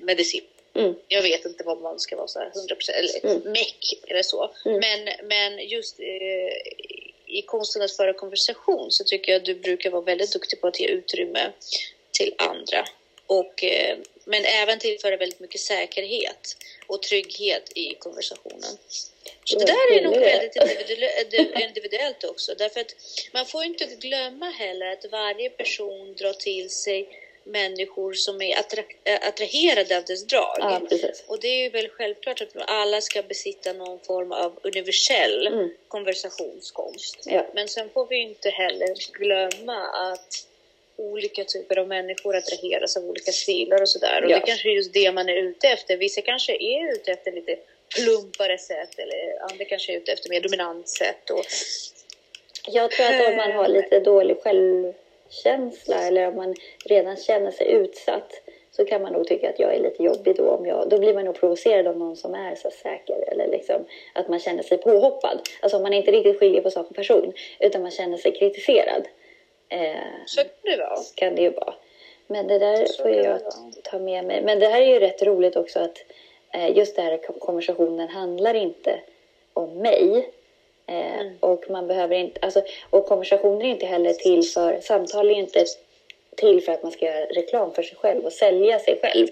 [SPEAKER 2] medicin.
[SPEAKER 1] Mm.
[SPEAKER 2] Jag vet inte vad man ska vara så här 100% eller
[SPEAKER 1] Mm.
[SPEAKER 2] meck eller så.
[SPEAKER 1] Mm.
[SPEAKER 2] Men, men just eh, i konsten att föra konversation så tycker jag att du brukar vara väldigt duktig på att ge utrymme till andra. Och, eh, men även tillföra väldigt mycket säkerhet och trygghet i konversationen. Så det där är nog väldigt individuellt, individuellt också. Därför att man får inte glömma heller att varje person drar till sig människor som är attra- äh, attraherade av dess drag.
[SPEAKER 1] Ja.
[SPEAKER 2] Och det är ju väl självklart att alla ska besitta någon form av universell
[SPEAKER 1] Mm.
[SPEAKER 2] konversationskonst.
[SPEAKER 1] Ja.
[SPEAKER 2] Men sen får vi inte heller glömma att olika typer av människor attraheras av olika stilar och sådär. Och
[SPEAKER 1] Ja.
[SPEAKER 2] det kanske är just det man är ute efter. Vissa kanske är ute efter lite plumpare sätt eller andra kanske är ute efter mer dominant sätt. Och,
[SPEAKER 1] Jag tror att om man har lite dålig självkänsla eller om man redan känner sig utsatt så kan man nog tycka att jag är lite jobbig då. Om jag, då blir man nog provocerad av någon som är så säker eller liksom att man känner sig påhoppad. Alltså om man inte riktigt skiljer på sak och person utan man känner sig kritiserad. Eh,
[SPEAKER 2] så kan det vara.
[SPEAKER 1] kan det ju vara. Men det där
[SPEAKER 2] Så
[SPEAKER 1] får jag ta med mig. Men det här är ju rätt roligt också att eh, just det här konversationen handlar inte om mig. Eh,
[SPEAKER 2] Mm.
[SPEAKER 1] Och man behöver inte, alltså, och konversationer är inte heller till för, samtal är inte till för att man ska göra reklam för sig själv och sälja sig själv.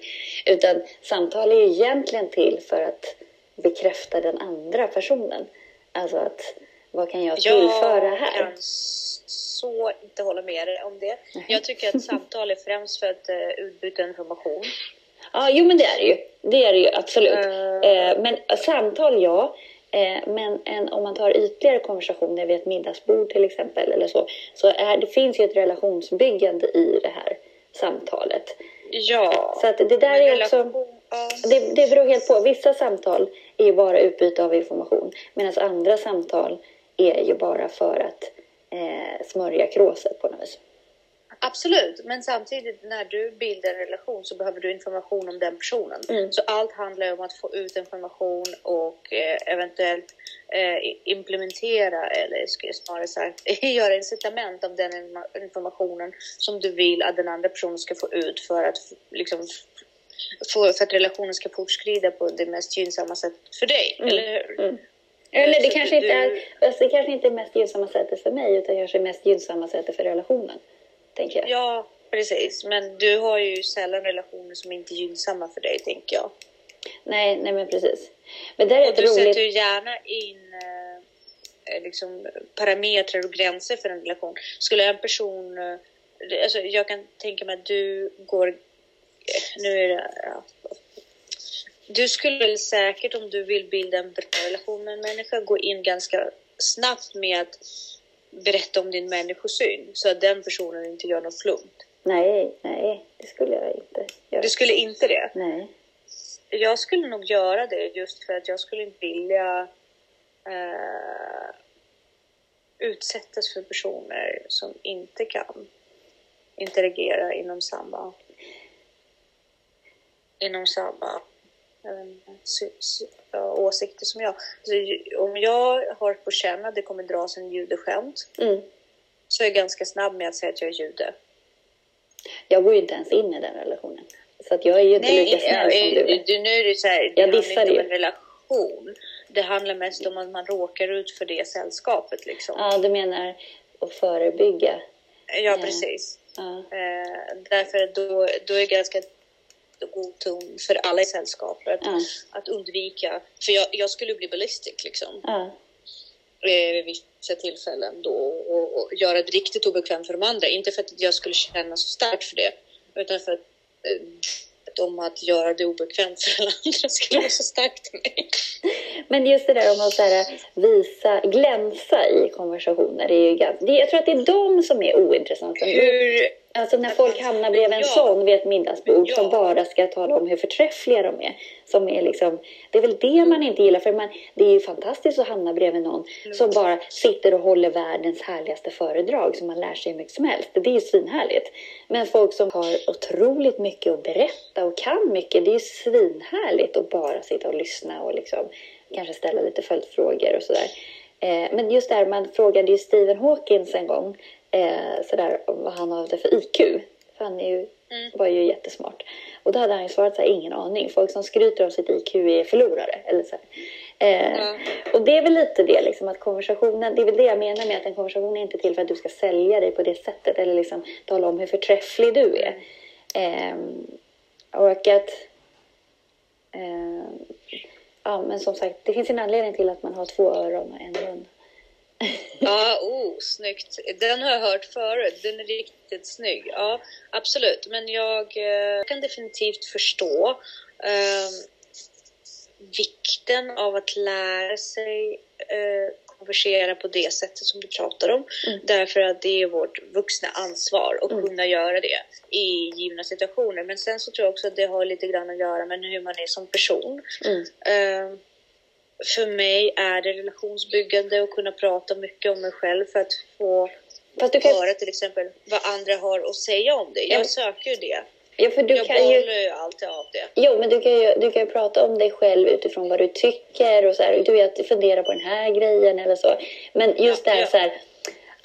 [SPEAKER 1] Utan samtal är egentligen till för att bekräfta den andra personen. Alltså att vad kan jag tillföra
[SPEAKER 2] Jag
[SPEAKER 1] här?
[SPEAKER 2] kan så inte hålla med dig om det. Jag tycker att samtal är främst för att uh, utbyta information.
[SPEAKER 1] Ja, jo men det är det ju. Det är det ju absolut.
[SPEAKER 2] Eh.
[SPEAKER 1] Eh, men samtal, ja. Eh, men en, om man tar ytligare konversationer vid ett middagsbord till exempel eller så, så är, det finns ju ett relationsbyggande i det här samtalet.
[SPEAKER 2] Ja.
[SPEAKER 1] Så att det där är också...
[SPEAKER 2] relation-.
[SPEAKER 1] Det, det beror helt på. Vissa samtal är ju bara utbyte av information medan andra samtal är ju bara för att eh, smörja kråset på något vis.
[SPEAKER 2] Absolut, men samtidigt när du bildar en relation så behöver du information om den personen.
[SPEAKER 1] Mm.
[SPEAKER 2] Så allt handlar om att få ut information och eh, eventuellt eh, implementera eller snarare sagt göra incitament av den informationen som du vill att den andra personen ska få ut för att liksom för, för att relationen ska fortskrida på det mest gynnsamma sättet för dig, eller hur?
[SPEAKER 1] Mm. Eller det kanske,
[SPEAKER 2] du-
[SPEAKER 1] inte är, alltså det kanske inte är mest gynnsamma sättet för mig utan kanske mest gynnsamma sättet för relationen. Tänker jag.
[SPEAKER 2] Ja, precis. Men du har ju sällan relationer som inte är gynnsamma för dig, tänker jag.
[SPEAKER 1] Nej, nej men precis. Men det är
[SPEAKER 2] Och du
[SPEAKER 1] roligt.
[SPEAKER 2] sätter ju gärna in eh, eh, liksom, parametrar och gränser för en relation. Skulle en person... Eh, alltså, jag kan tänka mig att du går... Nu är det... Ja. Du skulle väl säkert, om du vill bilda en bra relation med en människa, gå in ganska snabbt med att berätta om din människosyn så att den personen inte gör något plumpt.
[SPEAKER 1] Nej, nej, det skulle jag inte göra.
[SPEAKER 2] Du skulle inte det?
[SPEAKER 1] Nej.
[SPEAKER 2] Jag skulle nog göra det just för att jag skulle inte vilja eh, utsättas för personer som inte kan interagera inom samma inom samma eh, sy- sy- ja, åsikter som jag. Så ju- om jag har på känn att det kommer dras en judeskämt
[SPEAKER 1] Mm.
[SPEAKER 2] så är jag ganska snabb med att säga att jag är jude.
[SPEAKER 1] Jag går ju inte ens in i den relationen. Så att jag är ju inte lika snäll som du är.
[SPEAKER 2] du, nu är det så här,
[SPEAKER 1] Jag dissar ju.
[SPEAKER 2] en relation. Det handlar mest om att man råkar ut för det sällskapet liksom.
[SPEAKER 1] Ja, du menar att förebygga.
[SPEAKER 2] Ja,
[SPEAKER 1] Ja.
[SPEAKER 2] precis.
[SPEAKER 1] Ja.
[SPEAKER 2] Eh, därför då, då är det ganska god ton för alla i sällskapet
[SPEAKER 1] Ja.
[SPEAKER 2] att undvika. För jag, jag skulle bli ballistic liksom. Eh, vid vissa tillfällen då och, och göra det riktigt obekvämt för de andra. Inte för att jag skulle känna så starkt för det utan för att eh, om att göra det obekvämt för alla andra skulle vara så starkt i mig.
[SPEAKER 1] Men just det där om att så visa, glänsa i konversationer. Är ju ganska, jag tror att det är de som är ointressanta.
[SPEAKER 2] Hur,
[SPEAKER 1] Alltså när folk hamnar bredvid en
[SPEAKER 2] Ja.
[SPEAKER 1] sån vid ett middagsbord
[SPEAKER 2] Ja.
[SPEAKER 1] som bara ska tala om hur förträffliga de är. Som är liksom, det är väl det man inte gillar. För man, det är ju fantastiskt att hamna bredvid någon som bara sitter och håller världens härligaste föredrag som man lär sig hur mycket som helst. Det är ju svinhärligt. Men folk som har otroligt mycket att berätta och kan mycket, det är ju svinhärligt att bara sitta och lyssna och liksom kanske ställa lite följdfrågor och sådär. Eh, men just där, man frågade ju Stephen Hawkins en gång eh, sådär, vad han hade för IQ. För han ju, var ju jättesmart. Och då hade han ju svarat så här, ingen aning. Folk som skryter om sitt IQ är förlorare. Eller så. Eh,
[SPEAKER 2] Ja.
[SPEAKER 1] Och det är väl lite det, liksom, att konversationen, det är väl det jag menar med att en konversation är inte till för att du ska sälja dig på det sättet. Eller liksom tala om hur förträfflig du är. Eh, och att eh, Ja, men som sagt, det finns en anledning till att man har två öron och en mun.
[SPEAKER 2] Ja, oh, snyggt. Den har jag hört förut. Den är riktigt snygg. Ja, absolut. Men jag eh, kan definitivt förstå eh, vikten av att lära sig eh, konversera på det sättet som du pratar om.
[SPEAKER 1] Mm.
[SPEAKER 2] Därför att det är vårt vuxna ansvar att
[SPEAKER 1] Mm.
[SPEAKER 2] kunna göra det i givna situationer. Men sen så tror jag också att det har lite grann att göra med hur man är som person.
[SPEAKER 1] Mm.
[SPEAKER 2] Eh, för mig är det relationsbyggande och kunna prata mycket om mig själv för att få
[SPEAKER 1] Fast du kan,
[SPEAKER 2] höra till exempel vad andra har att säga om det. Jag
[SPEAKER 1] Ja.
[SPEAKER 2] söker ju det.
[SPEAKER 1] ja, för du
[SPEAKER 2] jag
[SPEAKER 1] kan ju,
[SPEAKER 2] ju alltid av det.
[SPEAKER 1] jo, men du kan, ju, du kan ju prata om dig själv utifrån vad du tycker och så här. Du vet, fundera på den här grejen eller så. Men just
[SPEAKER 2] Ja,
[SPEAKER 1] det här
[SPEAKER 2] ja.
[SPEAKER 1] så här.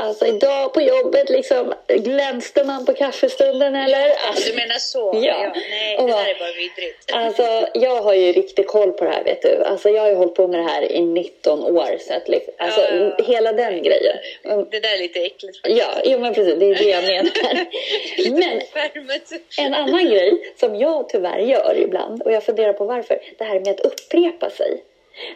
[SPEAKER 1] Alltså idag på jobbet liksom, glänste man på kaffestunden eller?
[SPEAKER 2] Ja, du menar så?
[SPEAKER 1] Ja.
[SPEAKER 2] nej,
[SPEAKER 1] Och
[SPEAKER 2] det där är bara vidrigt.
[SPEAKER 1] Alltså, jag har ju riktigt koll på det här, vet du. Alltså, jag har ju hållit på med det här i 19 år. Så att, liksom, alltså,
[SPEAKER 2] Ja, ja, ja.
[SPEAKER 1] hela den grejen. Mm,
[SPEAKER 2] Det där är lite äckligt.
[SPEAKER 1] Ja, jo, men precis. Det är det jag menar. Men en annan grej som jag tyvärr gör ibland, och jag funderar på varför, det här med att upprepa sig.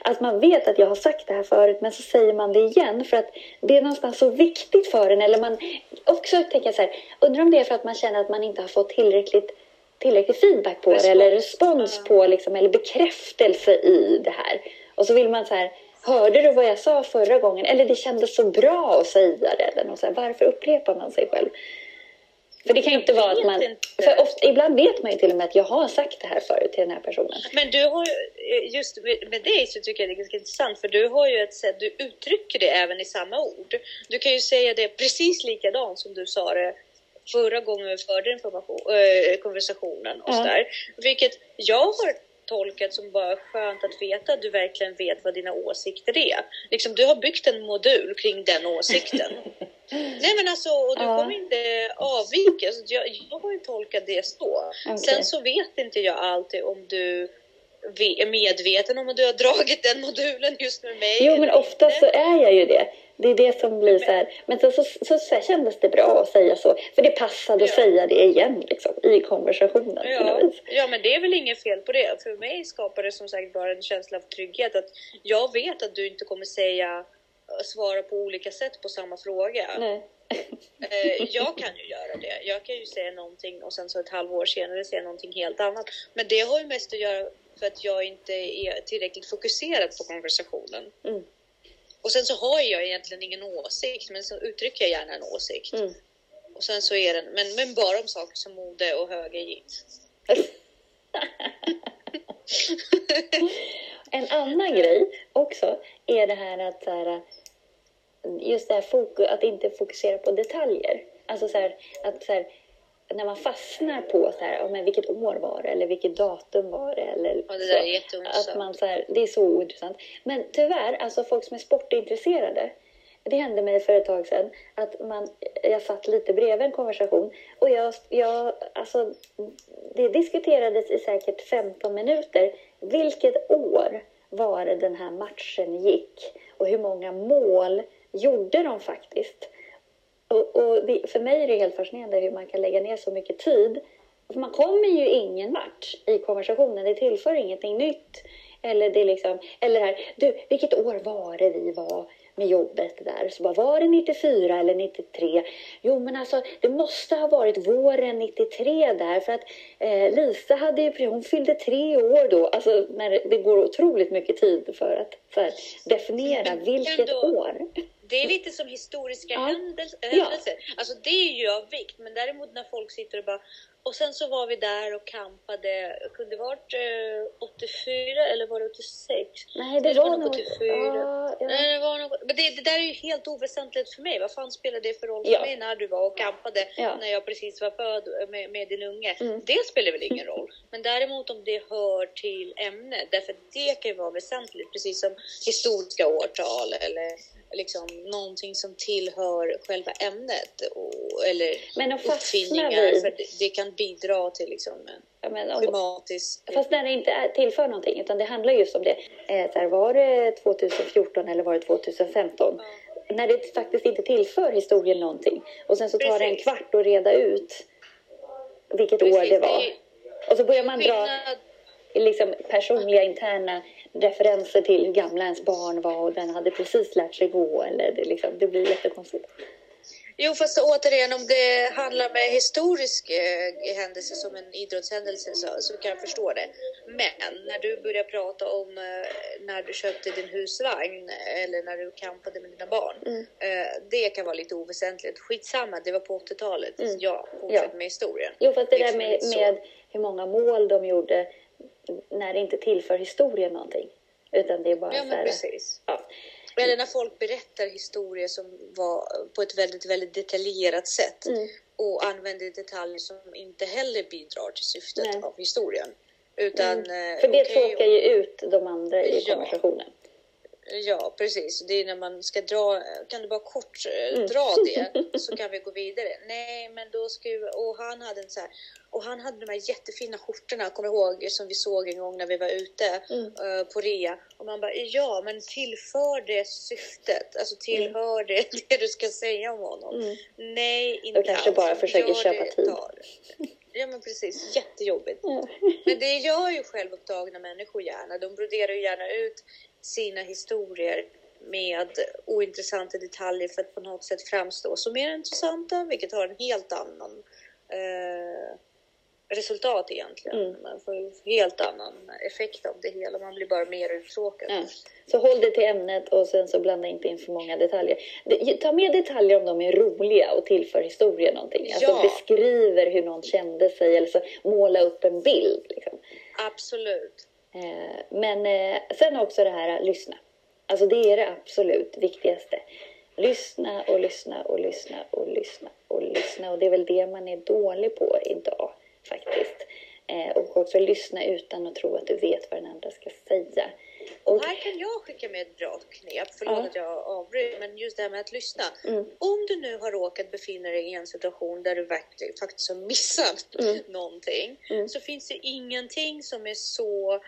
[SPEAKER 1] Att man vet att jag har sagt det här förut men så säger man det igen för att det är någonstans så viktigt för en. Eller man också tänker så här, undrar om det är för att man känner att man inte har fått tillräckligt tillräcklig feedback på det eller respons på liksom, eller bekräftelse i det här. Och så vill man så här, hörde du vad jag sa förra gången? Eller det kändes så bra att säga det. Eller något så här, varför upprepar man sig själv? För det kan ju inte vara att man... För ofta, ibland vet man ju till och med att jag har sagt det här förut till den här personen.
[SPEAKER 2] Men du har just med dig så tycker jag det är ganska intressant för du har ju ett sätt, du uttrycker det även i samma ord. Du kan ju säga det precis likadant som du sa det förra gången vi förde information, äh, konversationen och ja. sådär. Vilket jag har tolkat som bara skönt att veta att du verkligen vet vad dina åsikter är. Liksom, du har byggt en modul kring den åsikten. Nej men alltså, och du ja. kommer inte avvika. Så jag, jag har ju tolkat det så. Okay. Sen så vet inte jag alltid om du är medveten om att du har dragit den modulen just med mig.
[SPEAKER 1] Jo, men ofta så är jag ju det. Det är det som blir så här. Men så, så, så, så kändes det bra att säga så. För det passade ja. att säga det igen liksom, i konversationen.
[SPEAKER 2] Ja. ja, men det är väl inget fel på det. För mig skapar det som sagt bara en känsla av trygghet. Att jag vet att du inte kommer säga svara på olika sätt på samma fråga.
[SPEAKER 1] Nej.
[SPEAKER 2] Eh, jag kan ju göra det. Jag kan ju säga någonting och sen så ett halvår senare säga någonting helt annat. Men det har ju mest att göra för att jag inte är tillräckligt fokuserad på konversationen.
[SPEAKER 1] Mm.
[SPEAKER 2] Och sen så har jag egentligen ingen åsikt, men så uttrycker jag gärna en åsikt.
[SPEAKER 1] Mm.
[SPEAKER 2] Och sen så är den, men, men bara om saker som mode och höga jeans.
[SPEAKER 1] en annan grej också är det här att så här, just det här fokus, att inte fokusera på detaljer. Alltså så här, att så här, när man fastnar på så här, oh, men vilket år var det eller vilket datum var det? Eller
[SPEAKER 2] ja, det där är
[SPEAKER 1] att man så här, Det är så ointressant. Men tyvärr, alltså folk som är sportintresserade, det hände mig för ett tag sedan att man, jag satt lite bredvid en konversation och jag, jag, alltså, det diskuterades i säkert 15 minuter vilket år var det den här matchen gick och hur många mål gjorde de faktiskt. Och, och det, för mig är det helt fascinerande hur man kan lägga ner så mycket tid. För man kommer ju ingen vart i konversationen. Det tillför ingenting nytt. Eller det liksom, eller här, du, vilket år var det vi var med jobbet där? Så bara, var det 94 eller 93? Jo, men alltså, det måste ha varit våren 93 där för att eh, Lisa hade ju, hon fyllde tre år då. Alltså, när det går otroligt mycket tid för att här, definiera vilket år.
[SPEAKER 2] Det är lite som historiska ja. händelser. Ja. Alltså det är ju av vikt, men däremot när folk sitter och bara och sen så var vi där och campade, kunde det varit eh, 84 eller var det 86?
[SPEAKER 1] Nej, det, det var, var nog
[SPEAKER 2] 84. Ja, ja. Nej, det var nog, men det, det, där är ju helt oväsentligt för mig. Vad fan spelar det för roll för ja. mig när du var och campade när jag precis var född med, med din unge? Mm. Det spelar väl ingen roll. Men däremot om det hör till ämnet, därför det kan ju vara väsentligt, precis som historiska årtal eller liksom någonting som tillhör själva ämnet och, eller
[SPEAKER 1] men
[SPEAKER 2] uppfinningar. Vid... För det, det, kan bidra till liksom en ja, men, klimatisk...
[SPEAKER 1] Fast när det inte är, tillför någonting utan det handlar just om det. Eh, så här, var det 2014 eller var det 2015? Ja. När det faktiskt inte tillför historien någonting och sen så tar Precis. det en kvart att reda ut vilket Precis, år det var. Och så börjar man dra liksom personliga interna referenser till hur gamla ens barn var och den hade precis lärt sig gå. Eller det, liksom, det blir jättekonstigt.
[SPEAKER 2] Jo, fast återigen om det handlar med historisk eh, händelse som en idrottshändelse så, så kan jag förstå det. Men när du börjar prata om eh, när du köpte din husvagn eller när du campade med dina barn.
[SPEAKER 1] Mm.
[SPEAKER 2] Eh, det kan vara lite oväsentligt. Skitsamma, det var på 80-talet. Mm. Ja, fortsätt ja. med historien.
[SPEAKER 1] Jo, fast det, det där med, med hur många mål de gjorde när det inte tillför historien någonting. Utan det är bara
[SPEAKER 2] ja,
[SPEAKER 1] så här,
[SPEAKER 2] precis.
[SPEAKER 1] Ja.
[SPEAKER 2] Eller när folk berättar historier som var på ett väldigt, väldigt detaljerat sätt
[SPEAKER 1] mm.
[SPEAKER 2] och använder detaljer som inte heller bidrar till syftet Nej. av historien. Utan,
[SPEAKER 1] mm. Eh, För det okay, tråkar ju ut de andra i ja. konversationen.
[SPEAKER 2] Ja, precis. Det är när man ska dra, kan du bara kort eh, mm. dra det så kan vi gå vidare. Nej, men då ska ju, och han hade en så här, och han hade de här jättefina skjortorna, kommer ihåg, som vi såg en gång när vi var ute
[SPEAKER 1] mm.
[SPEAKER 2] uh, på rea. Och man bara, ja, men tillför det syftet? Alltså tillhör mm. det det du ska säga om honom?
[SPEAKER 1] Mm.
[SPEAKER 2] Nej, inte
[SPEAKER 1] alls. kanske bara försöker Gör köpa det, tid.
[SPEAKER 2] Ja men precis, jättejobbigt. Men det gör ju självupptagna människor gärna. De broderar ju gärna ut sina historier med ointressanta detaljer för att på något sätt framstå som mer intressanta, vilket har en helt annan eh, resultat egentligen.
[SPEAKER 1] Mm.
[SPEAKER 2] Man får ju helt annan effekt av det hela. Man blir bara mer uttråkad.
[SPEAKER 1] Ja. Så håll dig till ämnet och sen så blanda inte in för många detaljer. Det- Ta med detaljer om de är roliga och tillför historien någonting. Alltså
[SPEAKER 2] Ja.
[SPEAKER 1] beskriver hur någon kände sig eller så måla upp en bild. Liksom.
[SPEAKER 2] Absolut.
[SPEAKER 1] Eh, Men eh, sen också det här, lyssna. Alltså det är det absolut viktigaste. Lyssna och lyssna och lyssna och lyssna och lyssna. Och det är väl det man är dålig på idag faktiskt. Eh, Och också lyssna utan att tro att du vet vad den andra ska säga. Och,
[SPEAKER 2] här kan jag skicka med ett bra knep. Förlåt
[SPEAKER 1] Ja.
[SPEAKER 2] att jag avbryter, men just det här med att lyssna.
[SPEAKER 1] Mm.
[SPEAKER 2] Om du nu har råkat befinna dig i en situation där du verkligen, faktiskt har missat
[SPEAKER 1] Mm.
[SPEAKER 2] någonting,
[SPEAKER 1] Mm.
[SPEAKER 2] så finns det ingenting som är så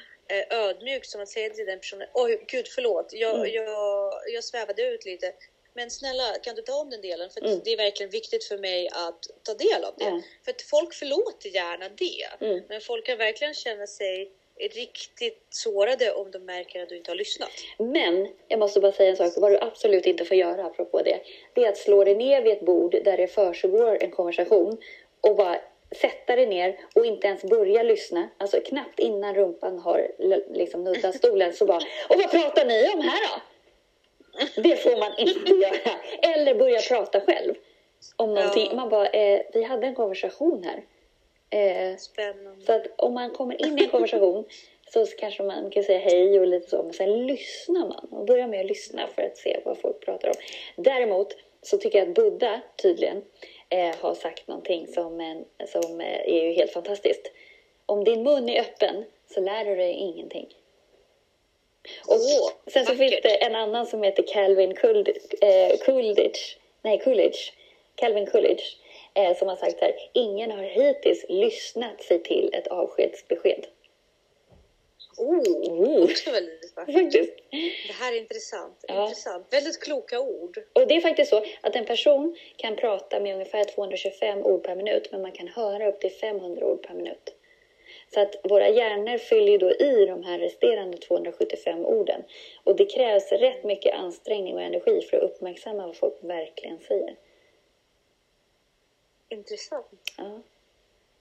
[SPEAKER 2] ödmjukt som att säga till den personen, oj gud förlåt, jag,
[SPEAKER 1] Mm.
[SPEAKER 2] jag, jag svävade ut lite. Men snälla, kan du ta om den delen? För
[SPEAKER 1] Mm.
[SPEAKER 2] det är verkligen viktigt för mig att ta del av det.
[SPEAKER 1] Ja.
[SPEAKER 2] För att folk förlåter gärna det.
[SPEAKER 1] Mm.
[SPEAKER 2] Men folk kan verkligen känna sig riktigt sårade om de märker att du inte har lyssnat.
[SPEAKER 1] Men jag måste bara säga en sak, vad du absolut inte får göra apropå det. Det är att slå dig ner vid ett bord där det försiggår en konversation och bara sätta dig ner och inte ens börja lyssna. Alltså knappt innan rumpan har liksom nuddat stolen så bara Och vad pratar ni om här då? Det får man inte göra. Eller börja prata själv. Om någonting.
[SPEAKER 2] Ja.
[SPEAKER 1] Man bara, eh, vi hade en konversation här. Eh,
[SPEAKER 2] Spännande.
[SPEAKER 1] så att om man kommer in i en konversation så kanske man kan säga hej och lite så, men sen lyssnar man och börjar med att lyssna för att se vad folk pratar om. Däremot så tycker jag att Buddha tydligen har sagt någonting som, en, som eh, är ju helt fantastiskt. Om din mun är öppen så lär du dig ingenting. Och sen så
[SPEAKER 2] vackert.
[SPEAKER 1] finns det en annan som heter Calvin Coolidge, eh, nej Coolidge, Calvin Coolidge, eh, som har sagt här, ingen har hittills lyssnat sig till ett avskedsbesked.
[SPEAKER 2] Oh, vackert.
[SPEAKER 1] Faktiskt.
[SPEAKER 2] Det här är intressant.
[SPEAKER 1] Ja.
[SPEAKER 2] intressant. Väldigt kloka ord.
[SPEAKER 1] Och det är faktiskt så att en person kan prata med ungefär 225 ord per minut, men man kan höra upp till 500 ord per minut. Så att våra hjärnor fyller ju då i de här resterande 275 orden. Och det krävs rätt mycket ansträngning och energi för att uppmärksamma vad folk verkligen säger.
[SPEAKER 2] Intressant.
[SPEAKER 1] Ja,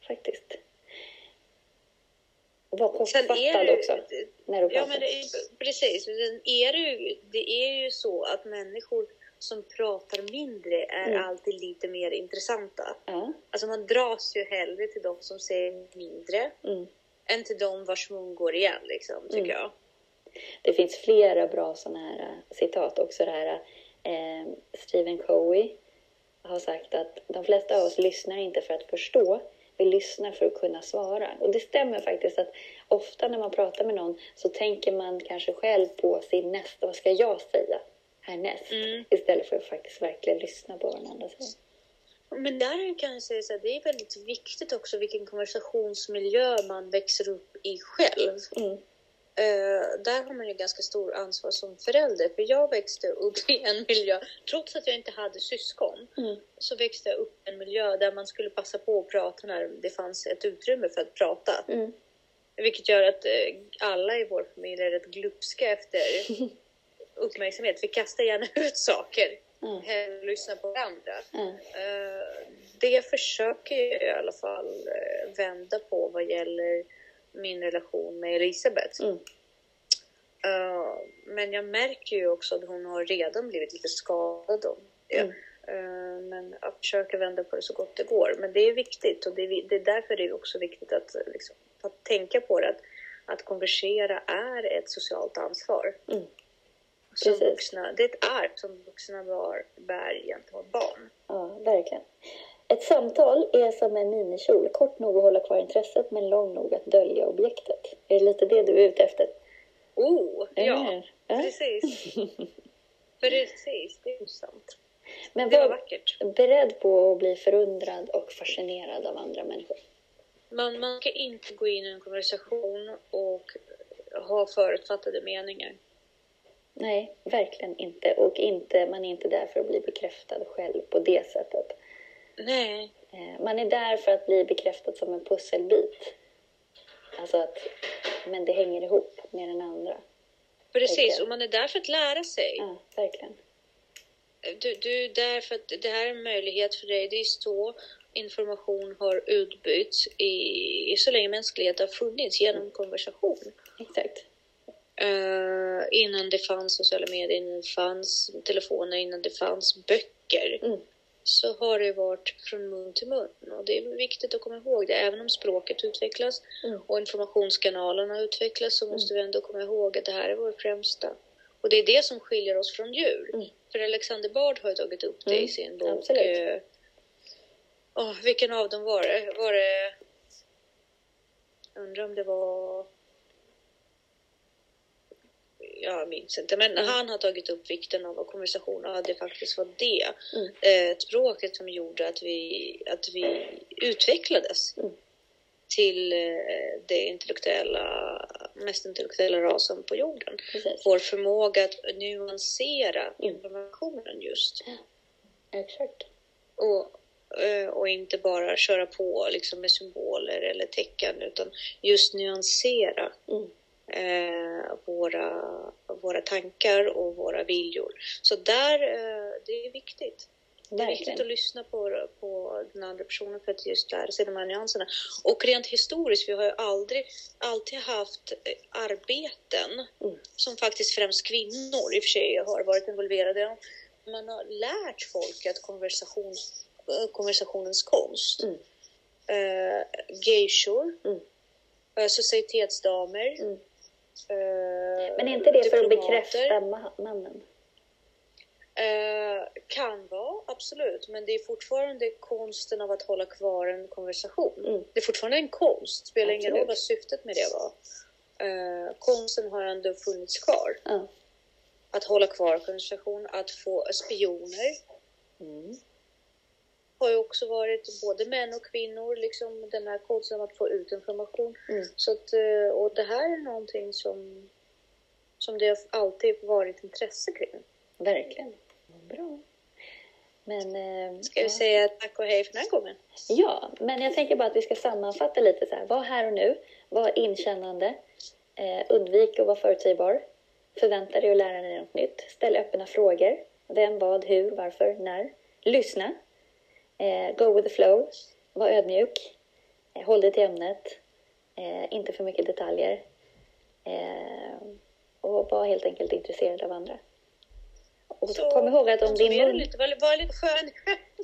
[SPEAKER 1] faktiskt. Och var
[SPEAKER 2] Sen är
[SPEAKER 1] kortfattad också när du.
[SPEAKER 2] Ja, men det är, precis. Sen är det, ju, det är ju så att människor som pratar mindre är
[SPEAKER 1] Mm.
[SPEAKER 2] alltid lite mer intressanta.
[SPEAKER 1] Ja,
[SPEAKER 2] Alltså man dras ju hellre till de som säger mindre
[SPEAKER 1] mm.
[SPEAKER 2] än till de vars mun går igen, liksom, tycker
[SPEAKER 1] Mm.
[SPEAKER 2] jag.
[SPEAKER 1] Det finns flera bra sådana här äh, citat också. Det här, eh, Stephen Covey har sagt att de flesta av oss lyssnar inte för att förstå, vi lyssnar för att kunna svara. Och det stämmer faktiskt att ofta när man pratar med någon så tänker man kanske själv på sin nästa, vad ska jag säga härnäst?
[SPEAKER 2] Mm.
[SPEAKER 1] Istället för att faktiskt verkligen lyssna på vad den andra säger.
[SPEAKER 2] Men där kan jag säga så här, det är väldigt viktigt också vilken konversationsmiljö man växer upp i själv.
[SPEAKER 1] Mm.
[SPEAKER 2] Eh, där har man ju ganska stor ansvar som förälder. För jag växte upp i en miljö, trots att jag inte hade syskon,
[SPEAKER 1] Mm.
[SPEAKER 2] så växte jag upp i en miljö där man skulle passa på att prata när det fanns ett utrymme för att prata.
[SPEAKER 1] Mm.
[SPEAKER 2] Vilket gör att eh, alla i vår familj är rätt glupska efter uppmärksamhet. Vi kastar gärna ut saker,
[SPEAKER 1] Mm.
[SPEAKER 2] hellre lyssna på varandra.
[SPEAKER 1] Mm.
[SPEAKER 2] Eh, det försöker jag i alla fall vända på vad gäller min relation med Elisabeth.
[SPEAKER 1] Mm.
[SPEAKER 2] Eh, men jag märker ju också att hon har redan blivit lite skadad det.
[SPEAKER 1] Mm.
[SPEAKER 2] Eh, men jag försöker vända på det så gott det går. Men det är viktigt och det är, vi- det är därför det är också viktigt att, eh, liksom, att tänka på det. Att, att konversera är ett socialt ansvar.
[SPEAKER 1] Mm.
[SPEAKER 2] Som
[SPEAKER 1] Precis.
[SPEAKER 2] vuxna, det är ett arv som vuxna bär, bär gentemot barn.
[SPEAKER 1] Ja, verkligen. Ett samtal är som en minikjol, kort nog att hålla kvar intresset men lång nog att dölja objektet. Är det lite det du är ute efter?
[SPEAKER 2] Oh, ja.
[SPEAKER 1] Ja.
[SPEAKER 2] Precis. Precis, det är ju sant.
[SPEAKER 1] Men
[SPEAKER 2] Det var
[SPEAKER 1] var
[SPEAKER 2] vackert.
[SPEAKER 1] beredd på att bli förundrad och fascinerad av andra människor.
[SPEAKER 2] Man, man ska inte gå in i en konversation och ha förutfattade meningar.
[SPEAKER 1] Nej, verkligen inte. Och inte, man är inte där för att bli bekräftad själv på det sättet.
[SPEAKER 2] Nej.
[SPEAKER 1] Eh, Man är där för att bli bekräftad som en pusselbit. Alltså att, men det hänger ihop med den andra.
[SPEAKER 2] Precis, och man är där för att lära sig.
[SPEAKER 1] Ja, verkligen.
[SPEAKER 2] Du, du är där för att det här är en möjlighet för dig. Det är så information har utbytts i, så länge mänsklighet har funnits genom konversation.
[SPEAKER 1] Exakt.
[SPEAKER 2] Eh, innan det fanns sociala medier, innan det fanns telefoner, innan det fanns böcker.
[SPEAKER 1] Mm.
[SPEAKER 2] Så har det varit från mun till mun. Och det är viktigt att komma ihåg det. Även om språket utvecklas
[SPEAKER 1] Mm.
[SPEAKER 2] och informationskanalerna utvecklas så måste vi ändå komma ihåg att det här är vår främsta. Och det är det som skiljer oss från djur.
[SPEAKER 1] Mm.
[SPEAKER 2] För Alexander Bard har ju tagit upp det
[SPEAKER 1] Mm,
[SPEAKER 2] i sin bok.
[SPEAKER 1] absolut.
[SPEAKER 2] åh, vilken av dem var det? Var det... Jag undrar om det var... Jag minns inte, men
[SPEAKER 1] Mm.
[SPEAKER 2] han har tagit upp vikten av konversation och att det faktiskt var det
[SPEAKER 1] Mm.
[SPEAKER 2] eh, språket som gjorde att vi, att vi utvecklades
[SPEAKER 1] Mm.
[SPEAKER 2] till eh, det intellektuella, mest intellektuella rasen på jorden.
[SPEAKER 1] Precis.
[SPEAKER 2] Vår förmåga att nyansera
[SPEAKER 1] Mm.
[SPEAKER 2] informationen just.
[SPEAKER 1] Exakt.
[SPEAKER 2] Och, eh, och inte bara köra på liksom med symboler eller tecken utan just nyansera
[SPEAKER 1] Mm.
[SPEAKER 2] Eh, våra, våra tankar och våra viljor. Så där, eh, det är viktigt. Det är viktigt att lyssna på, på den andra personen för att just lära sig de här nyanserna. Och rent historiskt, vi har ju aldrig, alltid haft eh, arbeten
[SPEAKER 1] Mm.
[SPEAKER 2] som faktiskt främst kvinnor i och för sig har varit involverade i. Man har lärt folk att konversation, eh, konversationens konst.
[SPEAKER 1] Mm.
[SPEAKER 2] Eh, geishor,
[SPEAKER 1] Mm.
[SPEAKER 2] eh, societetsdamer.
[SPEAKER 1] Mm.
[SPEAKER 2] Eh,
[SPEAKER 1] Men är inte det för att bekräfta ma- mannen?
[SPEAKER 2] Eh, kan vara, absolut. Men det är fortfarande konsten av att hålla kvar en konversation.
[SPEAKER 1] Mm.
[SPEAKER 2] Det är fortfarande en konst. Spelar ingen
[SPEAKER 1] Absolut.
[SPEAKER 2] roll vad syftet med det var. Eh, konsten har ändå funnits kvar.
[SPEAKER 1] Ja.
[SPEAKER 2] Att hålla kvar konversation, att få spioner
[SPEAKER 1] Mm.
[SPEAKER 2] Har ju också varit både män och kvinnor, liksom den här konsten att få ut information.
[SPEAKER 1] Mm.
[SPEAKER 2] Så att, eh, och det här är någonting som, som det har alltid varit intresse kring.
[SPEAKER 1] Verkligen. Bra. Men, eh,
[SPEAKER 2] Ska vi
[SPEAKER 1] ja.
[SPEAKER 2] säga tack och hej för den här gången?
[SPEAKER 1] Ja, men jag tänker bara att vi ska sammanfatta lite så här. Var här och nu, var inkännande, eh, undvik att vara förutsägbar, förvänta dig att lära dig något nytt, ställ öppna frågor, vem, vad, hur, varför, när, lyssna, go with the flow, var ödmjuk, eh, håll dig till ämnet, eh, inte för mycket detaljer eh, och var helt enkelt intresserad av andra. Och
[SPEAKER 2] Så
[SPEAKER 1] kom ihåg att om din mun...
[SPEAKER 2] lite, var, var lite skön.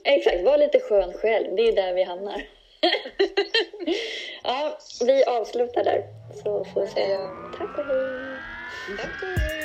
[SPEAKER 1] Exakt, var lite skön själv. Det är där vi hamnar. ja, vi avslutar där. Så får vi säga tack och hej.
[SPEAKER 2] Tack och hej.